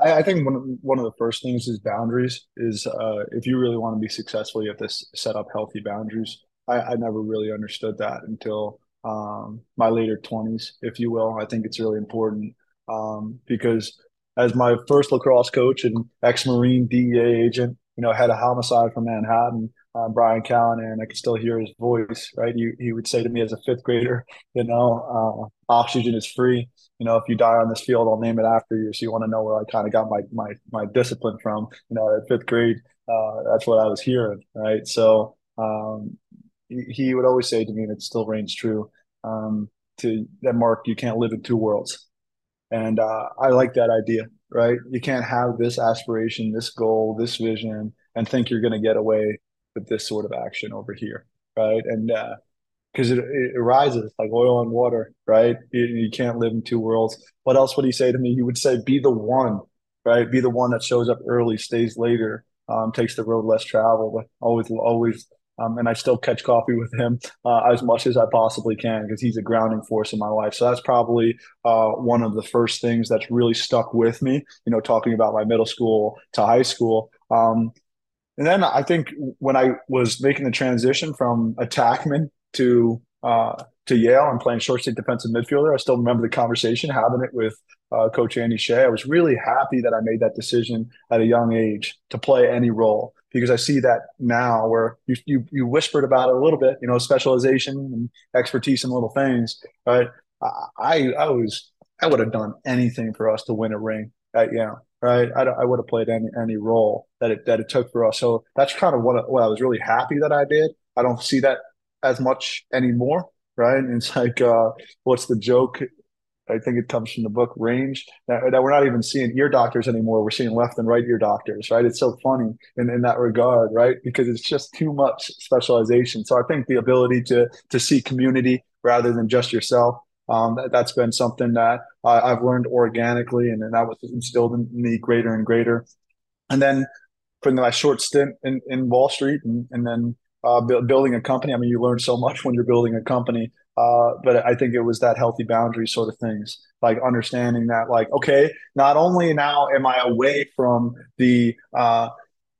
S2: I, I, think one of, one of the first things is boundaries. Is uh, if you really want to be successful, you have to set up healthy boundaries. I, I never really understood that until um, my later twenties, if you will. I think it's really important um, because as my first lacrosse coach and ex-marine DEA agent, you know, had a homicide from Manhattan uh, Brian and I can still hear his voice, right? He, he would say to me as a fifth grader, you know, uh, oxygen is free. You know, if you die on this field, I'll name it after you. So you want to know where I kind of got my, my, my discipline from, you know, at fifth grade, uh, that's what I was hearing. Right. So, um, he, he would always say to me, and it still reigns true, um, to that Mark, you can't live in two worlds. And, uh, I like that idea, right? You can't have this aspiration, this goal, this vision, and think you're going to get away with this sort of action over here, right? And because uh, it, it arises like oil and water, right? You, you can't live in two worlds. What else would he say to me? He would say, "Be the one, right? Be the one that shows up early, stays later, um, takes the road less traveled. But always, always." Um, and I still catch coffee with him uh, as much as I possibly can because he's a grounding force in my life. So that's probably uh, one of the first things that's really stuck with me. You know, talking about my middle school to high school. Um, and then I think when I was making the transition from attackman to uh, to Yale and playing short stick defensive midfielder, I still remember the conversation having it with uh, Coach Andy Shay. I was really happy that I made that decision at a young age to play any role because I see that now where you you, you whispered about it a little bit, you know, specialization and expertise in little things. But I I was I would have done anything for us to win a ring at Yale right? I, I would have played any any role that it that it took for us. So that's kind of what what I was really happy that I did. I don't see that as much anymore, right? And it's like, uh, what's the joke? I think it comes from the book Range that, that, we're not even seeing ear doctors anymore. We're seeing left and right ear doctors, right? It's so funny in, in that regard, right? Because it's just too much specialization. So I think the ability to to see community rather than just yourself um, that, has been something that I, have learned organically, and, and that was instilled in me greater and greater. And then from my short stint in, in Wall Street, and, and then uh, building a company. I mean, you learn so much when you're building a company. Uh, but I think it was that healthy boundary sort of things, like understanding that, like, okay, not only now am I away from the uh,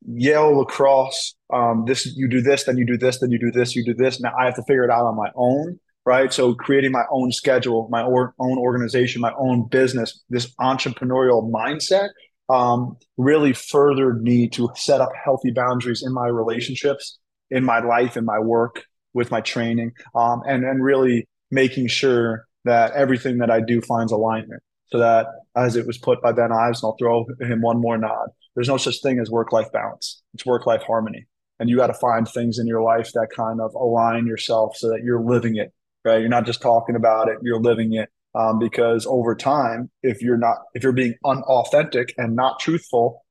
S2: Yale lacrosse, um, this you do this, then you do this, then you do this, you do this. Now I have to figure it out on my own, right? So creating my own schedule, my or, own organization, my own business, this entrepreneurial mindset um, really furthered me to set up healthy boundaries in my relationships, in my life, in my work, with my training, um, and and really making sure that everything that I do finds alignment. So that, as it was put by Ben Ives, and I'll throw him one more nod. There's no such thing as work life balance. It's work life harmony, and you got to find things in your life that kind of align yourself so that you're living it. Right, you're not just talking about it; you're living it um, because over time, if you're not if you're being unauthentic and not truthful,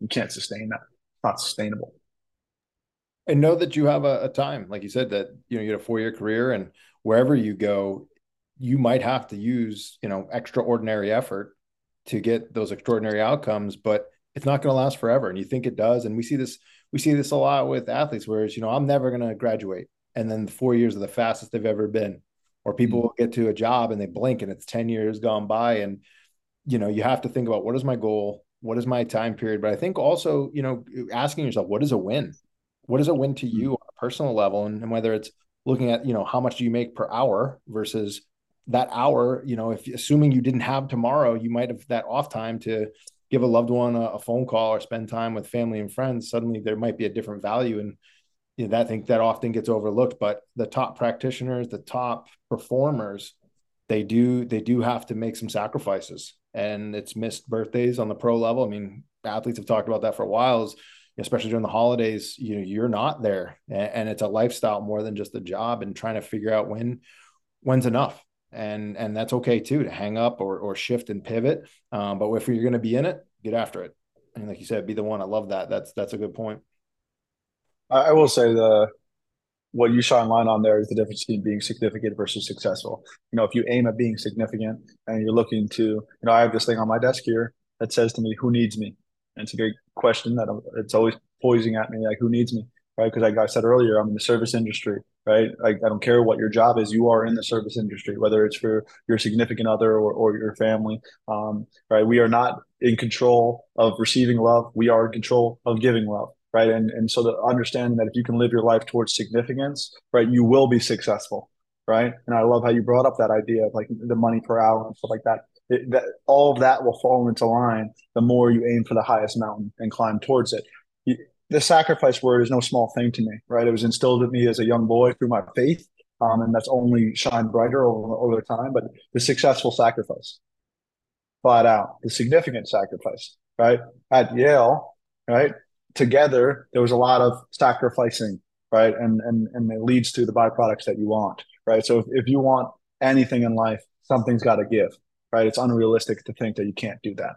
S2: you can't sustain that. It's not sustainable.
S1: And know that you have a, a time, like you said, that you know you had a four year career, and wherever you go, you might have to use you know extraordinary effort to get those extraordinary outcomes, but it's not going to last forever. And you think it does, and we see this we see this a lot with athletes, whereas you know I'm never going to graduate, and then four years are the fastest they've ever been or people mm-hmm. will get to a job and they blink and it's 10 years gone by and you know you have to think about what is my goal what is my time period but i think also you know asking yourself what is a win what is a win to mm-hmm. you on a personal level and, and whether it's looking at you know how much do you make per hour versus that hour you know if assuming you didn't have tomorrow you might have that off time to give a loved one a, a phone call or spend time with family and friends suddenly there might be a different value and you know, that I think that often gets overlooked. But the top practitioners, the top performers, they do they do have to make some sacrifices, and it's missed birthdays on the pro level. I mean, athletes have talked about that for a while. Especially during the holidays, you know, you're not there, and, and it's a lifestyle more than just a job, and trying to figure out when when's enough and and that's okay too to hang up or or shift and pivot. Um, but if you're to be in it, get after it. And like you said, be the one. I love that. That's that's a good point.
S2: I, will say the what you shine light on there is the difference between being significant versus successful. You know, if you aim at being significant and you're looking to, you know, I have this thing on my desk here that says to me, "Who needs me?" And it's a great question that I'm, it's always poising at me, like, "Who needs me?" Right? Because like I said earlier, I'm in the service industry. Right? Like I don't care what your job is, you are in the service industry, whether it's for your significant other or, or your family. Um, right? We are not in control of receiving love. We are in control of giving love right? And and so the understanding that if you can live your life towards significance, right, you will be successful, right? And I love how you brought up that idea of like the money per hour and stuff like that. It, that all of that will fall into line the more you aim for the highest mountain and climb towards it. The sacrifice word is no small thing to me, right? It was instilled in me as a young boy through my faith, um, and that's only shined brighter over, over time. But the successful sacrifice, flat out, the significant sacrifice, right? At Yale, right? Together there was a lot of sacrificing right? And and and it leads to the byproducts that you want right? So if, if you want anything in life something's got to give right? It's unrealistic to think that you can't do that.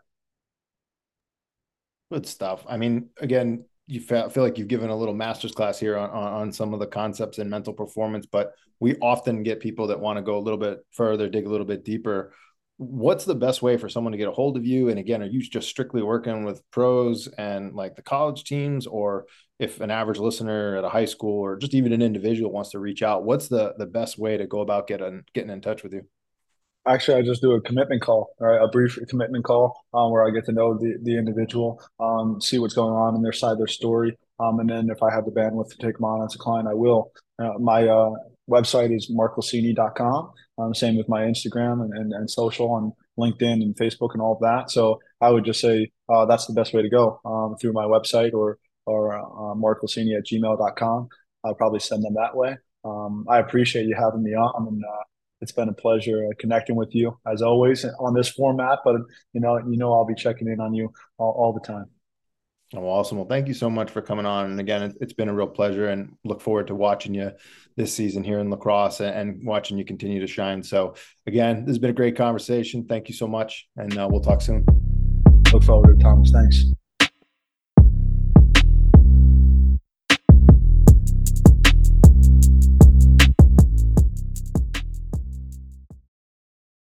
S1: Good stuff. I mean again you feel, like you've given a little master's class here on, on some of the concepts in mental performance but we often get people that want to go a little bit further dig a little bit deeper what's the best way for someone to get a hold of you? And again are you just strictly working with pros and like the college teams? Or if an average listener at a high school or just even an individual wants to reach out what's the the best way to go about getting getting in touch with you?
S2: Actually i just do a commitment call right? A brief commitment call um, where i get to know the, the individual um, see what's going on in their side their story. Um, and then if i have the bandwidth to take them on as a client i will. Uh, my uh, website is markglicini.com. Um, same with my Instagram and, and, and, social and LinkedIn and Facebook and all of that. So I would just say uh, that's the best way to go um, through my website or or uh, marklacini at gmail.com. I'll probably send them that way. Um, I appreciate you having me on and uh, it's been a pleasure uh, connecting with you as always on this format, but you know, you know, I'll be checking in on you all, all the time.
S1: Oh, awesome. Well, thank you so much for coming on. And again, it's been a real pleasure and look forward to watching you this season here in lacrosse and watching you continue to shine. So, again, this has been a great conversation. Thank you so much. And uh, we'll talk soon.
S2: Look forward to it, Thomas. Thanks.